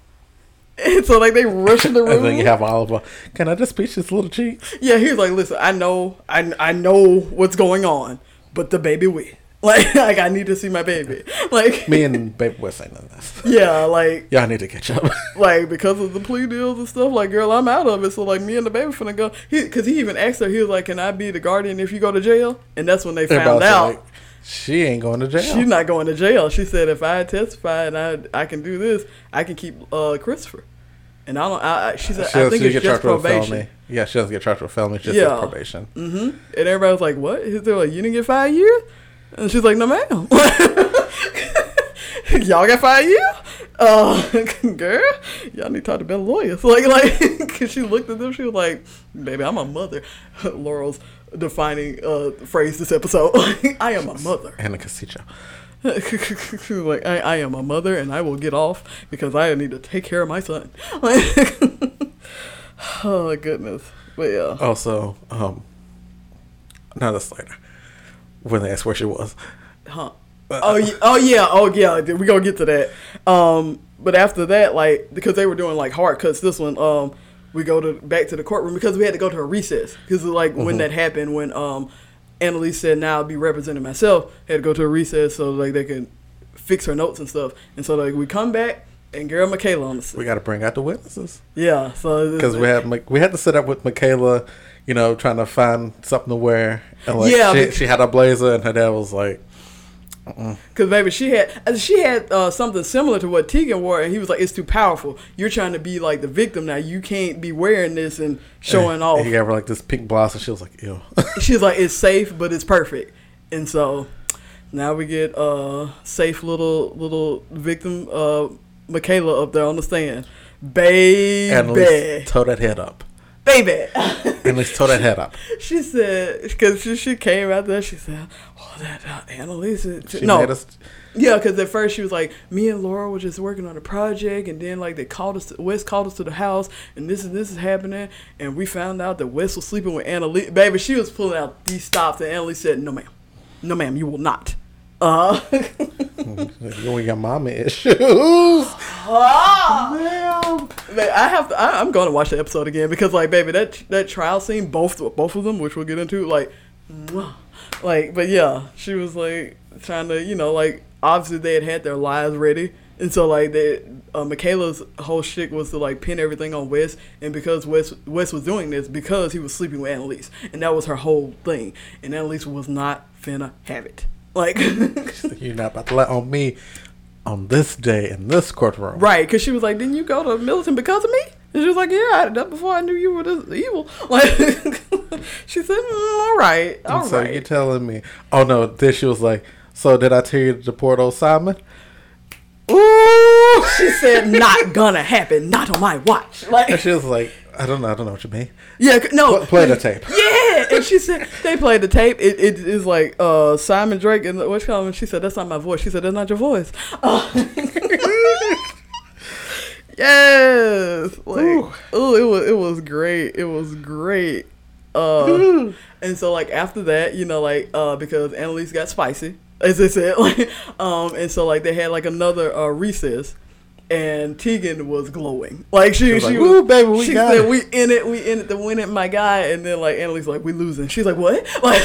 And so like they rushed in the room. And then you have Oliver. Can I just pinch his little cheeks? yeah, he was like, "Listen, I know, I I know what's going on, but the baby we like [LAUGHS] like I need to see my baby. [LAUGHS] Like Me and Baby West ain't this. yeah, like Y'all need to catch up. [LAUGHS] like because of the plea deals and stuff. Like, girl, I'm out of it. So like me and the baby finna go. He because he even asked her. He was like, "Can I be the guardian if you go to jail?" And that's when they found out. like, she ain't going to jail. She's not going to jail. She said, if I testify and I I can do this, I can keep uh, Christopher. And I don't. I, I, she said, She I think it's just charged with a probation. Yeah, she doesn't get charged with felony. Just Yeah. probation. hmm And everybody was like, "What?" They're like, "You didn't get five years?" And she's like, "No, ma'am. [LAUGHS] y'all got five years." Uh, [LAUGHS] girl, y'all need to talk to better lawyers. [LAUGHS] Like, like, cause she looked at them. She was like, "Baby, I'm a mother." Laurel's defining uh, phrase this episode. I am a mother. And a Casicho. She was like, I, I am a mother and I will get off because I need to take care of my son. Like, oh, goodness. But yeah. Also, um, not this later. When they asked where she was. Huh. Oh, yeah, oh, yeah. Oh, yeah. We're going to get to that. Um, but after that, like, because they were doing like hard cuts, this one, um, we go to back to the courtroom because we had to go to a recess. Because, like, when that happened, when um, Annalise said, now I'll be representing myself, had to go to a recess so, like, they could fix her notes and stuff. And so, like, we come back and girl Michaela on the We got to bring out the witnesses. Yeah, so Because we had we had to sit up with Michaela, you know, trying to find something to wear. And like, Yeah, she, she had a blazer, and her dad was like, Cause baby, she had uh, she had uh, something similar to what Tegan wore, and he was like, "It's too powerful. You're trying to be like the victim now. You can't be wearing this and showing off." He gave her like this pink blouse, and she was like, ew. [LAUGHS] She's like, "It's safe, but it's perfect." And so now we get uh safe little little victim uh Michaela up there on the stand, baby, and toe that head up. Baby. At least toe that head up. [LAUGHS] she said because she, she came out there. She said, "Oh, that uh, Annalise." is- She no, us. Yeah, because at first she was like, me and Laura were just working on a project, and then like they called us, Wes called us to the house, and this and this is happening, and we found out that Wes was sleeping with Annalise. Baby, she was pulling out these stops, and Annalise said, "No, ma'am, no, ma'am, you will not." Uh, [LAUGHS] You and your mama issues. man, I have to. I, I'm going to watch the episode again because, like, baby, that that trial scene, both both of them, which we'll get into, like, like, but yeah, she was like trying to, you know, like obviously they had had their lives ready, and so like they, uh, Michaela's whole shit was to like pin everything on Wes, and because Wes Wes was doing this because he was sleeping with Annalise, and that was her whole thing, and Annalise was not finna have it, like. You're not about to let on me on this day in this courtroom. Right, because she was like, "Didn't you go to Middleton because of me?" And she was like, "Yeah, I that before I knew you were this evil." [LAUGHS] Like, she said, mm, "All right, all And so right." you're telling me? Oh no! Then she was like, "So did I tell you to deport old Simon?" Ooh, she said, "Not gonna happen. Not on my watch." And Like, she was like, "I don't know. I don't know what you mean." yeah, no, Pl- play the tape. [LAUGHS] Yeah, and she said they played the tape. It, it is like uh, Simon Drake and what's called. She said that's not my voice. She said that's not your voice. Uh, [LAUGHS] [LAUGHS] yes, like Ooh. oh, it was it was great. It was great. Uh, and so like after that, you know, like uh, because Annalise got spicy, as they said, like um, and so like they had like another uh, recess. And Tegan was glowing, like she, She was she like, was, "Woo, baby, we she got said, it." "We in it, we in it to win it, my guy." And then like Annalise like, "We losing." She's like, "What?" [LAUGHS] Like,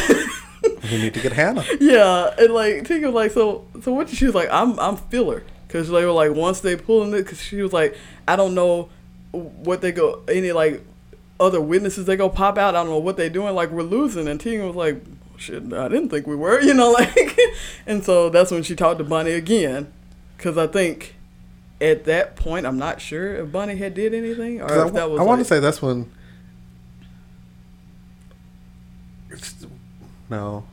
We need to get Hannah. [LAUGHS] yeah, and like Tegan was like, "So, so what?" She was like, "I'm, I'm filler," because they were like, once they pulling it, because she was like, "I don't know what they go any like other witnesses they go pop out. I don't know what they doing. Like we're losing, and Tegan was like, "Shit, I didn't think we were," [LAUGHS] you know, like. and so that's when she talked to Bunny again, because I think at that point I'm not sure if Bunny had did anything or 'Cause I, that was. I want to say that's when. No,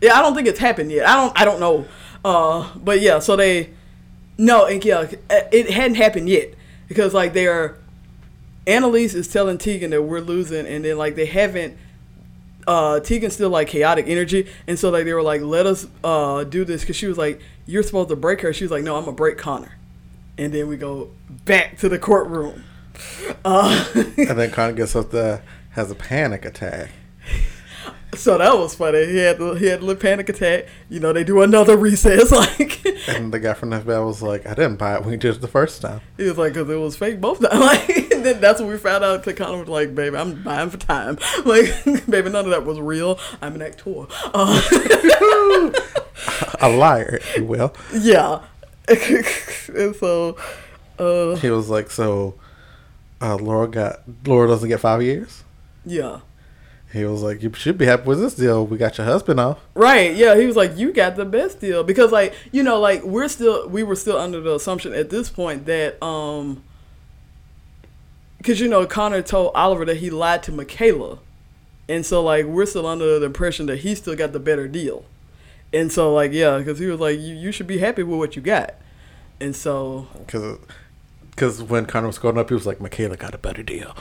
Yeah, I don't think it's happened yet. I don't. I don't know. Uh, but yeah, so they, no, and yeah, it hadn't happened yet because like they're, Annalise is telling Tegan that we're losing, and then like they haven't. Uh, Tegan's still like chaotic energy, and so like they were like, let us uh do this because she was like, you're supposed to break her. She was like, no, I'm gonna break Connor, and then we go back to the courtroom. Uh, and then Connor gets up there, has a panic attack. so that was funny. He had he had a little panic attack. You know, they do another recess [LAUGHS] like. And the guy from the FBI was like, I didn't buy it when you did it the first time. He was like, because it was fake both times. [LAUGHS] Like, and then that's when we found out. To Connor was like, baby, I'm buying for time. [LAUGHS] Like, baby, none of that was real. I'm an actor. Uh, A liar, if you will. yeah. [LAUGHS] and so, uh, He was like, so uh, Laura got Laura doesn't get five years. yeah. He was like, you should be happy with this deal. We got your husband off. Right, yeah, he was like, "You got the best deal," because, like, you know, like we're still, we were still under the assumption at this point that, um, because you know, Connor told Oliver that he lied to Michaela, and so like we're still under the impression that he still got the better deal, and so like yeah, because he was like, "You you should be happy with what you got," and so Because when Connor was going up, he was like, Michaela got a better deal.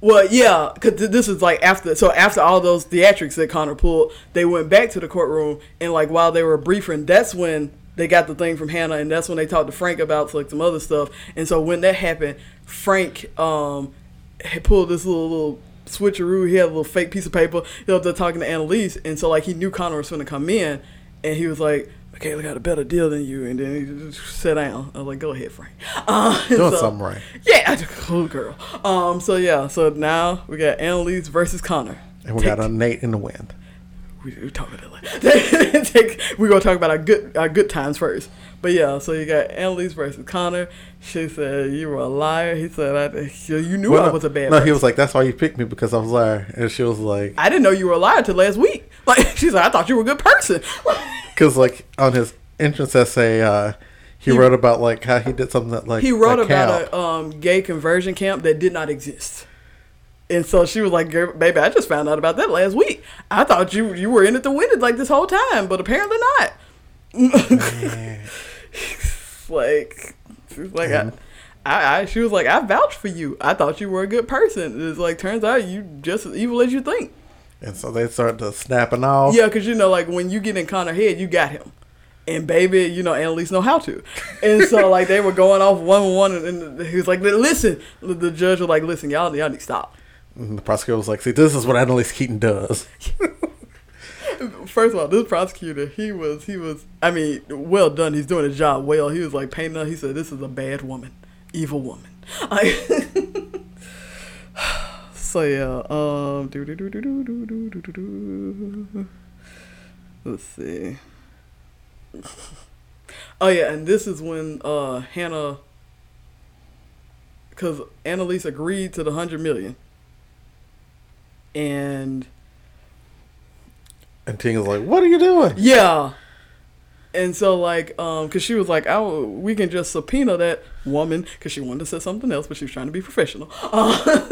Well, yeah, because this is like after. So after all those theatrics that Connor pulled, they went back to the courtroom, and like while they were briefing, that's when they got the thing from Hannah, and that's when they talked to Frank about like some other stuff. And so when that happened, Frank um pulled this little little switcheroo. He had a little fake piece of paper. He was up there talking to Annalise, and so like he knew Connor was going to come in, and he was like. Michaela got a better deal than you, and then he just sat down. I was like, "Go ahead, Frank." [LAUGHS] Uh, Doing so- something right. yeah, I just cool girl. Um, so yeah, so now we got Annalise versus Connor. And we got a Nate in the wind. We, we talk about that later. [LAUGHS] We're gonna talk about our good our good times first. But yeah, so you got Annalise versus Connor. She said you were a liar. He said I, you knew Well, I was a bad. No, person. he was like, that's why you picked me because I was a liar. And she was like, I didn't know you were a liar till last week. [LAUGHS] Like she's like, I thought you were a good person. [LAUGHS] because like on his entrance essay, uh, he, He- wrote about like how he did something that like he wrote about camp. a um, gay conversion camp that did not exist. And so she was like, "Girl, "Baby, I just found out about that last week. I thought you you were in it to win it like this whole time, but apparently not." [LAUGHS] like, she was like, I, And- I, I, she was like, "I vouched for you. I thought you were a good person." It's like turns out you just as evil as you think. And so they start to snapping off. Yeah, because you know, like when you get in Connor head, you got him. And baby, you know, Annalise know how to. And so like they were going off one one, and, and he was like, "Listen," the judge was like, "Listen, y'all, y'all need to stop." And the prosecutor was like, see, this is what Annalise Keating does. [LAUGHS] First of all, this prosecutor, he was, he was, I mean, well done. He's doing his job well. He was like painting her. He said, "This is a bad woman, evil woman." I, [LAUGHS] so yeah, um. Let's see. Oh yeah, and this is when uh Hannah, because Annalise agreed to the hundred million, and And Ting is like, what are you doing? yeah. And so, like, um, cause she was like, "I we can just subpoena that woman," cause she wanted to say something else, but she was trying to be professional. Uh,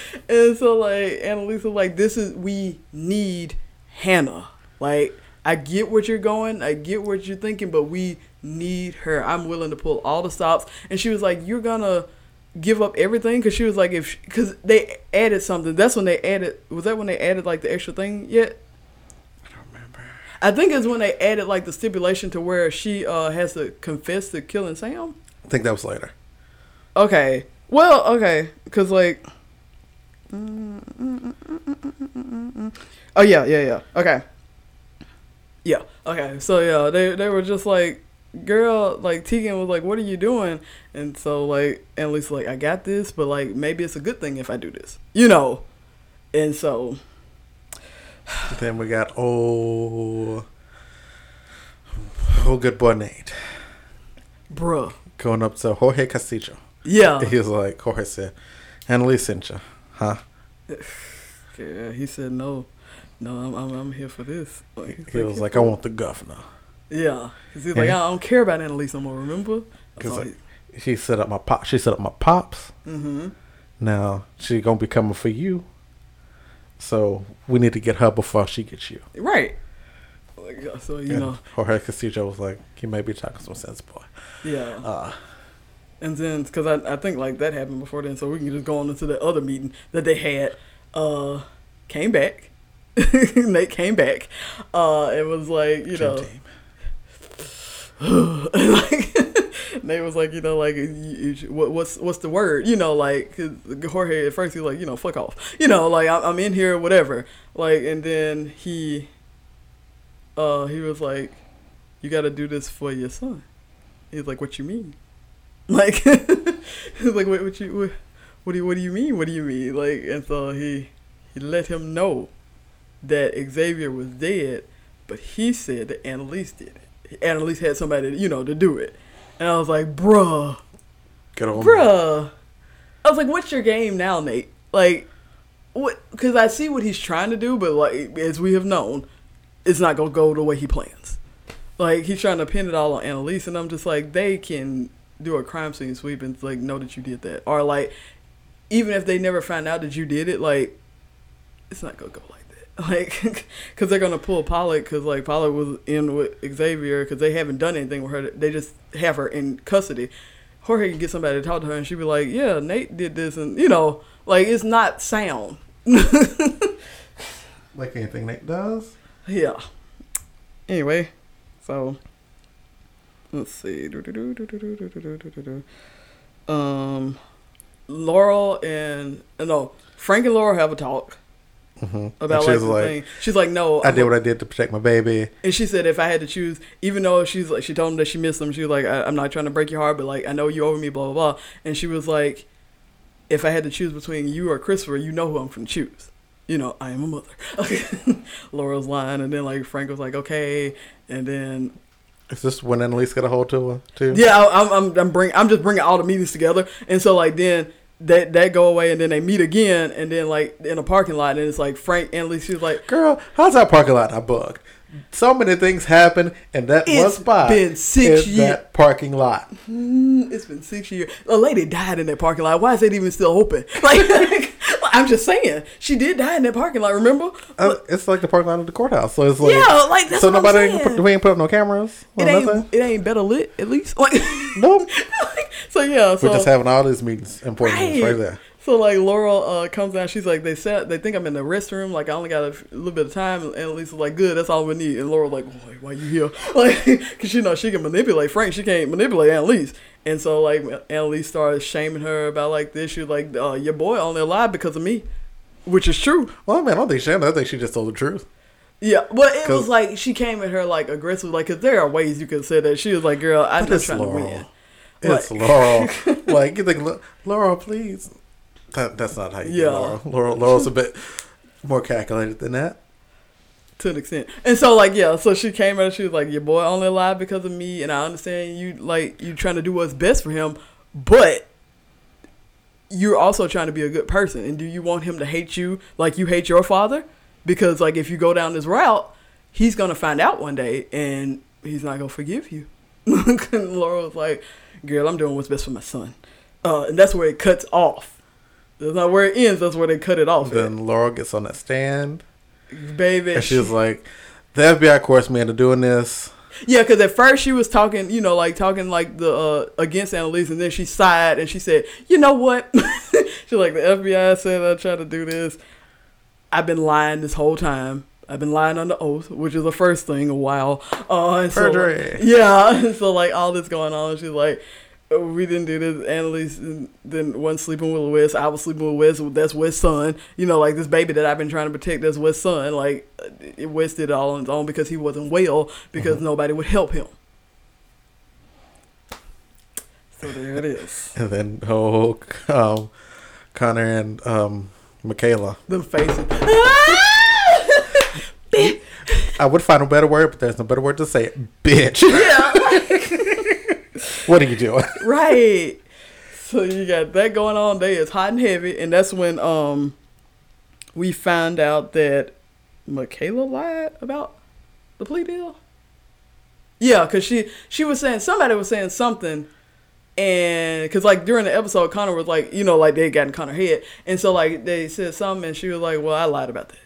[LAUGHS] and so, like, Annalisa, was like, "This is we need Hannah. Like, I get what you're going, I get what you're thinking, but we need her. I'm willing to pull all the stops." And she was like, "You're gonna." Give up everything because she was like if because they added something that's when they added was that when they added like the extra thing yet I don't remember. I think it's when they added like the stipulation to where she uh, has to confess to killing Sam. I think that was later. Okay. Well, okay, cause like. Oh yeah, yeah, yeah. Okay. Yeah. Okay. So yeah, they they were just like, girl, like Tegan was like, "What are you doing?" And so like, Annalise was like, "I got this, but like maybe it's a good thing if I do this, you know." And so [SIGHS] Then we got oh, oh good boy Nate bruh. going up to Jorge Castillo. Yeah. He was like, Jorge said, Annalise sent you, huh? [SIGHS] Yeah, he said no, no, I'm I'm, I'm here for this. Like, He was like, I want the governor. Yeah, 'Cause he's like, I don't care about Annalise no more. Remember? Cause like, she set up my pop. She set up my pops. mm-hmm. Now she gonna be coming for you. So we need to get her before she gets you. Right. So you And know, Jorge Castillo was like, "You may be talking some sense, boy." yeah. Uh, And then, because I, I think like that happened before then, so we can just go on into the other meeting that they had. Uh, came back. [LAUGHS] Nate came back. Uh, it was like you dream know, team. [GASPS] like [LAUGHS] Nate was like, you know, like what, what's what's the word? You know, like Jorge at first he was like, you know, fuck off. You know, like I'm, I'm in here, whatever. Like, and then he, uh, he was like, you got to do this for your son. He's like, what you mean? [LAUGHS] Like, [LAUGHS] he's like, wait, what you, what, what do you, what do you mean? What do you mean? Like, and so he, he let him know that Xavier was dead, but he said that Annalise did. Annalise had somebody, you know, to do it. And I was like, bruh, Get on. bruh. I was like, what's your game now, Nate? Like, what? Because I see what he's trying to do, but like, as we have known, it's not gonna go the way he plans. Like, he's trying to pin it all on Annalise, and I'm just like, they can do a crime scene sweep and like know that you did that, or like, even if they never find out that you did it, like, it's not gonna go like that. Like, because they're gonna pull Pollock, because like Pollock was in with Xavier, because they haven't done anything with her. They just have her in custody. Jorge can get somebody to talk to her, and she'd be like, "Yeah, Nate did this," and you know, like it's not sound. Like anything Nate does. Yeah. Anyway, so let's see. Um, Laurel and uh, no, Frank and Laurel have a talk Mm-hmm. about she like like, thing. She's like, "No, I I'm did what I did to protect my baby. And she said if I had to choose, even though she's like, she told him that she missed him, she was like, I, I'm not trying to break your heart, but like, I know you over me, blah, blah, blah. And she was like, if I had to choose between you or Christopher, you know who I'm going to choose. You know, I am a mother. Okay. [LAUGHS] Laurel's line. And then like Frank was like, okay. And then, Is this when Annalise got a hold to her too? yeah, I, I'm, I'm, I'm bring, I'm just bringing all the meetings together. And so like then that, that go away and then they meet again. And then like in a parking lot and it's like Frank and Lee, she's like, Girl, how's that parking lot not bugged? So many things happen in that one It's spot. been six in years. that parking lot. Mm, it's been six years. A lady died in that parking lot. Why is it even still open? [LAUGHS] Like, I'm just saying, she did die in that parking lot. Remember? Uh, it's like the parking lot of the courthouse. So it's like yeah, like that's so nobody ain't put, we ain't put up no cameras. it ain't nothing. it ain't better lit at least. Like, [LAUGHS] Nope. so yeah, so We're just having all these meetings, important meetings right there. So like Laurel uh, comes down, she's like, they said they think I'm in the restroom, like I only got a f- little bit of time, and was like, good, that's all we need. And Laurel like, why, why you here? [LAUGHS] Like, cause you know she can manipulate Frank, she can't manipulate Annalise. And so like Annalise started shaming her about like this. She was like, uh, your boy only alive because of me, which is true. Well, I mean, I don't think she. I think she just told the truth. Yeah, but it was like she came at her like aggressively, like because there are ways you could say that. She was like, girl, I'm just trying Laurel. to win. It's Like- Laurel. [LAUGHS] like you think, Laurel, please. That, that's not how you yeah. Laurel. Laurel. Laurel's a bit more calculated than that. To an extent. And so like yeah, so she came out and she was like, Your boy only alive because of me and I understand you like you trying to do what's best for him, but you're also trying to be a good person. And do you want him to hate you like you hate your father? Because like if you go down this route, he's gonna find out one day and he's not gonna forgive you. [LAUGHS] and Laurel was like, Girl, I'm doing what's best for my son. Uh, and that's where it cuts off. That's not where it ends, that's where they cut it off. at. Then Laurel gets on that stand, Baby. and she's like, "The FBI course me into doing this." Yeah, because at first she was talking, you know, like talking like the uh, against Annalise, and then she sighed and she said, "You know what?" [LAUGHS] She's like, "The FBI said I tried to do this. I've been lying this whole time. I've been lying on the oath, which is the first thing a while. Uh, and so, Perjury. yeah, [LAUGHS] so like all this going on, she's like, "Oh, "We didn't do this." Annalise then wasn't sleeping with Wes. I was sleeping with Wes. That's Wes' son. You know, like this baby that I've been trying to protect. That's Wes' son. Like uh, Wes did it all on his own because he wasn't well because nobody would help him. So there it is. [LAUGHS] And then oh, um, Connor and um, Michaela. Them faces. [LAUGHS] [LAUGHS] I would find a better word, but there's no better word to say it. Bitch. yeah, what are you doing? [LAUGHS] right. so you got that going on. They is hot and heavy, and that's when um we found out that Michaela lied about the plea deal. Yeah, cause she she was saying somebody was saying something, and cause like during the episode, Connor was like, you know, like they got in Connor's head, and so like they said something, and she was like, well, I lied about that.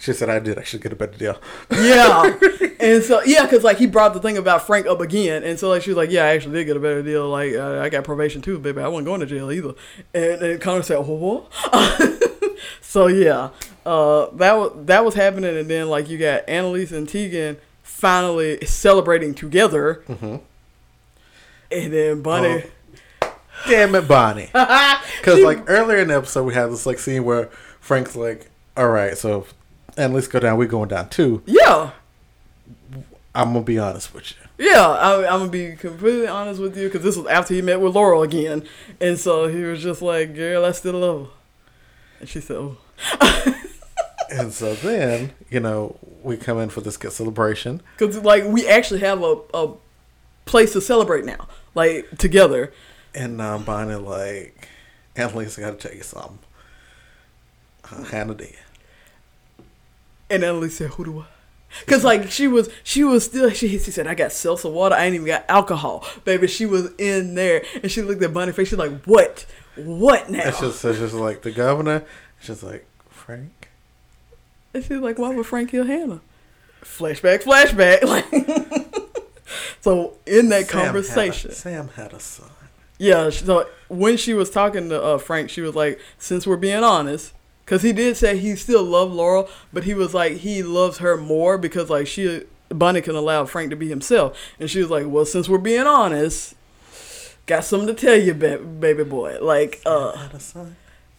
She said I did actually get a better deal. Yeah, [LAUGHS] and so yeah, cause like he brought the thing about Frank up again, and so like she was like, yeah, I actually did get a better deal. Like uh, I got probation too, baby. I wasn't going to jail either. And, and Connor said, what? [LAUGHS] so yeah, uh, that was that was happening, and then like you got Annalise and Tegan finally celebrating together, Mm-hmm. and then Bunny. Damn it, Bonnie. [LAUGHS] Because like earlier in the episode, we had this like scene where Frank's like, "All right, so and let's go down. We're going down too. Yeah, I'm gonna be honest with you. yeah. I, I'm gonna be completely honest with you because this was after he met with Laurel again, and so he was just like, "Girl, I still love her," and she said, "Oh." [LAUGHS] And so then, you know, we come in for this good celebration. Because like we actually have a, a place to celebrate now, like together. And um, Bonnie like, Annalise, I gotta tell you something. Uh, Hannah did. And Annalise said, "Who do I?" Because like she was, she was still. She, she said, "I got seltzer water. I ain't even got alcohol, baby." She was in there, and she looked at Bunny face. She's like, "What? What now?" It's just, it's just like the governor. She's like, Frank. and she's like, "Why would Frank kill Hannah?" Flashback, flashback. Like, [LAUGHS] so in that Sam had a- conversation, Sam had a son. Yeah, so when she was talking to uh, Frank, she was like, "Since we're being honest, because he did say he still loved Laurel, but he was like he loves her more because like she Bunny can allow Frank to be himself, and she was like, well, since we're being honest, got something to tell you, baby boy. Like, uh, had a son.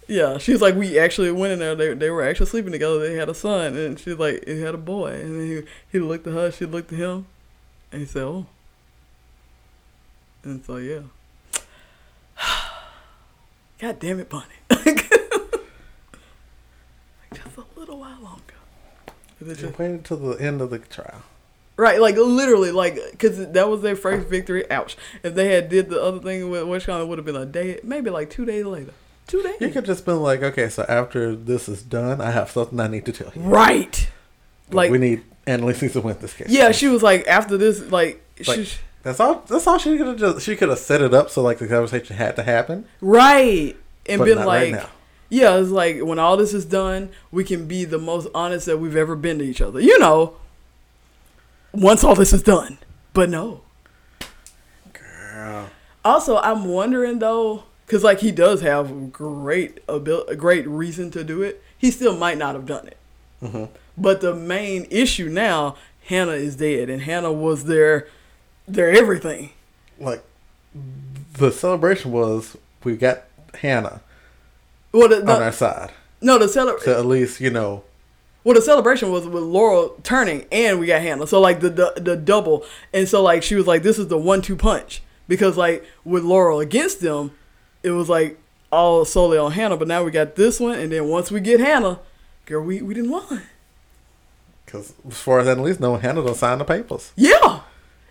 yeah, she was like, we actually went in there. They they were actually sleeping together. They had a son, and she's like, he had a boy, and then he he looked at her, she looked at him, and he said, oh, and so yeah. [SIGHS] God damn it, Bunny. just a little while longer. It Just just- wait until the end of the trial. Right, like literally, like because that was their first victory. Ouch! If they had did the other thing with kind, it would have been a day, maybe like two days later. Two days. You could just been like, okay, so after this is done, I have something I need to tell you. right. Like we need Annalise to win this case. yeah, she was like after this, like, Like- she, That's all. That's all she could have just. She could have set it up so like the conversation had to happen, right, and been like, right now. Yeah, it's like when all this is done, we can be the most honest that we've ever been to each other. You know, once all this is done. But no. Girl, Also, I'm wondering though, because like he does have great abil- a great reason to do it. He still might not have done it. Mhm. But the main issue now, Hannah is dead, and Hannah was their their everything. like the celebration was we got Hannah Well, the, on the, our side, no, the celebration. so at least you know. well, the celebration was with Laurel turning, and we got Hannah. So like the, the the double, and so like she was like, this is the one two punch because like with Laurel against them, it was like all solely on Hannah. But now we got this one, and then once we get Hannah, girl, we we didn't won. Because as far as Annalise know, Hannah don't sign the papers. Yeah.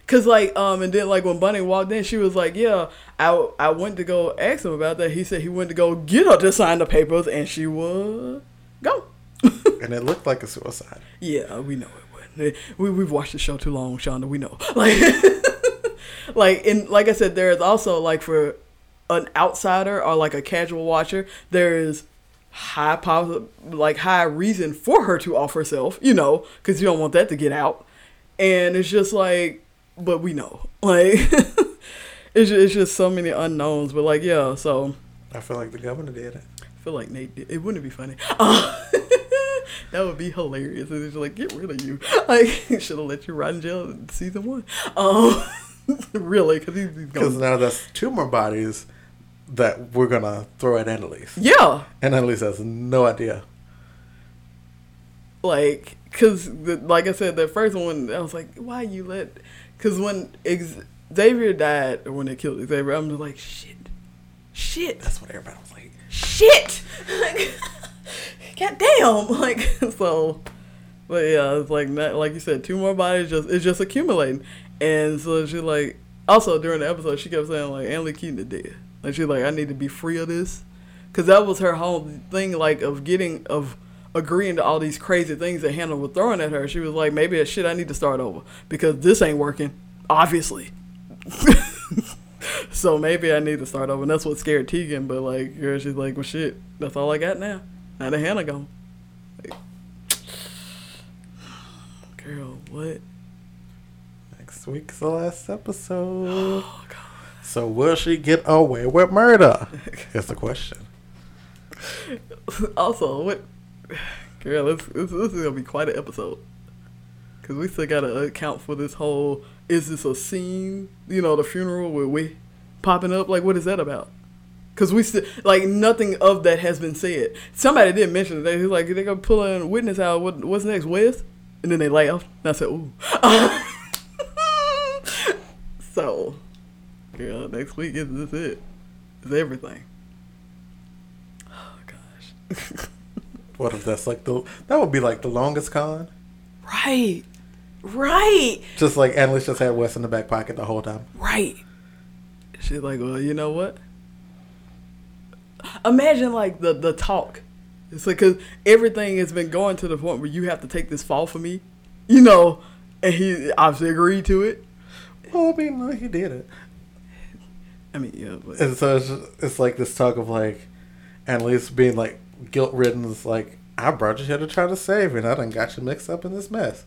Cause like um and then like when Bunny walked in, she was like, "Yeah, I I went to go ask him about that." He said he went to go get her to sign the papers, and she was go. [LAUGHS] and it looked like a suicide. Yeah, we know it would. We we've watched the show too long, Shonda. We know. [LAUGHS] Like, [LAUGHS] like and like I said, there is also like for an outsider or like a casual watcher, there is high power, like high reason for her to off herself. You know, because you don't want that to get out. And it's just like, but we know, [LAUGHS] like, it's just, it's just so many unknowns. But like, yeah, so. I feel like the governor did it. I feel like Nate did. It wouldn't be funny. [LAUGHS] [LAUGHS] that would be hilarious. It's just like, get rid of you. Like, should have let you rot in jail in season one. Um, really, because he's, he's Because now that's two more bodies that we're gonna throw at Annalise, Yeah, and Annalise has no idea. like, because like I said, the first one, I was like, why you let? Because when Xavier died, or when they killed Xavier, I'm just like, shit, shit. That's what everybody was like. shit. Like, [LAUGHS] God damn. Like [LAUGHS] so, but yeah, it's like not, like you said, two more bodies just it's just accumulating, and so she like also during the episode she kept saying like Annalise Keating is dead. Like she's like, I need to be free of this, because that was her whole thing, like of getting of agreeing to all these crazy things that Hannah was throwing at her. She was like, maybe shit, I need to start over because this ain't working, obviously. [LAUGHS] so maybe I need to start over, and that's what scared Tegan. But like, girl, she's like, well, shit, that's all I got now. Now the Hannah gone. Like, [SIGHS] girl, what? Next week's the last episode. [GASPS] Oh god. So will she get away with murder? [LAUGHS] Is the question. also, what? [SIGHS] Girl, this, this, this is gonna be quite an episode. Cause we still gotta account for this whole. Is this a scene? You know, the funeral where we popping up. Like, what is that about? Cause we still like nothing of that has been said. Somebody did mention it. They like they gonna pull in witness out. What what's next, Wes? And then they laughed. And I said, ooh. [LAUGHS] so, girl, next week is this it? Is everything. [SIGHS] Oh gosh. [LAUGHS] What if that's like the that would be like the longest con? Right. Right. Just like Annalise just had Wes in the back pocket the whole time. Right. She's like, well, you know what? Imagine like the the talk. It's like because everything has been going to the point where you have to take this fall for me, you know, and he obviously agreed to it. Well, I mean, no, he did it. I mean, yeah, but And so it's, it's like this talk of like Annalise being like guilt ridden. Like, I brought you here to try to save you, and I done got you mixed up in this mess.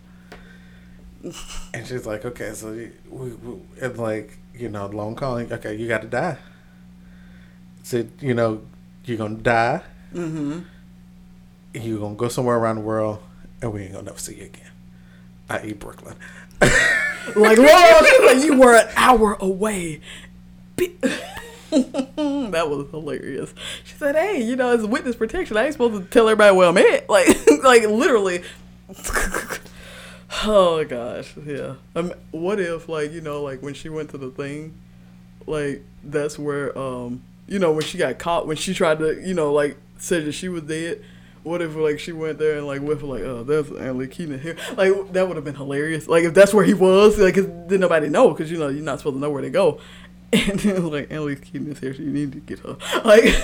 [LAUGHS] And she's like, okay, so you, we, we, and like, you know, long calling, okay, you got to die. So, you know, you're going to die. mm-hmm. You're going to go somewhere around the world, and we ain't going to never see you again. I.e., Brooklyn. like, whoa, [LAUGHS] you were an hour away. Be- [LAUGHS] [LAUGHS] that was hilarious. She said, "Hey, you know, it's witness protection. I ain't supposed to tell everybody where I'm at. [LAUGHS] Like, like literally." [LAUGHS] oh gosh, yeah. Um, what if, like, you know, like when she went to the thing, like that's where, um, you know, when she got caught, when she tried to, you know, like said that she was dead. What if like she went there and like with like oh there's Annalise Keating here like that would have been hilarious like if that's where he was like 'cause then nobody know because you know you're not supposed to know where to go [LAUGHS] and then it was like Annalise Keating's here so you need to get her [LAUGHS] like [LAUGHS]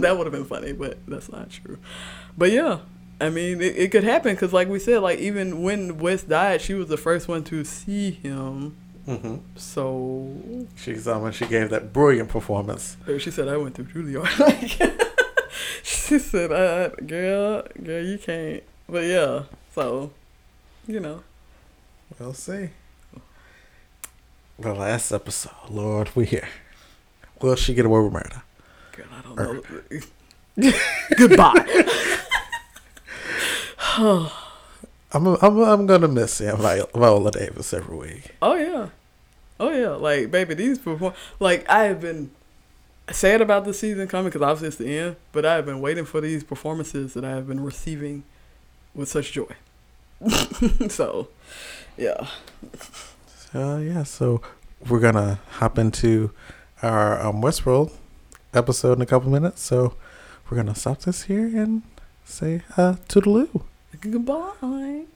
that would have been funny but that's not true. But yeah I mean it, it could happen because like we said like even when Wes died she was the first one to see him. Hmm so She's um, when she gave that brilliant performance. she said I went through Juilliard. Like she said uh, girl girl you can't. But yeah so you know. We'll see. The last episode, Lord, we here. Will she get away with murder? Girl, I don't know. [LAUGHS] Goodbye. [SIGHS] I'm I'm I'm gonna miss yeah, Vi- Viola Davis every week. oh yeah, oh yeah. Like baby, these perform. Like I have been sad about the season coming because obviously it's the end. But I have been waiting for these performances that I have been receiving with such joy. [LAUGHS] so, yeah. Uh, yeah, so we're gonna hop into our um, Westworld episode in a couple minutes. So we're gonna stop this here and say uh, toodaloo. Goodbye.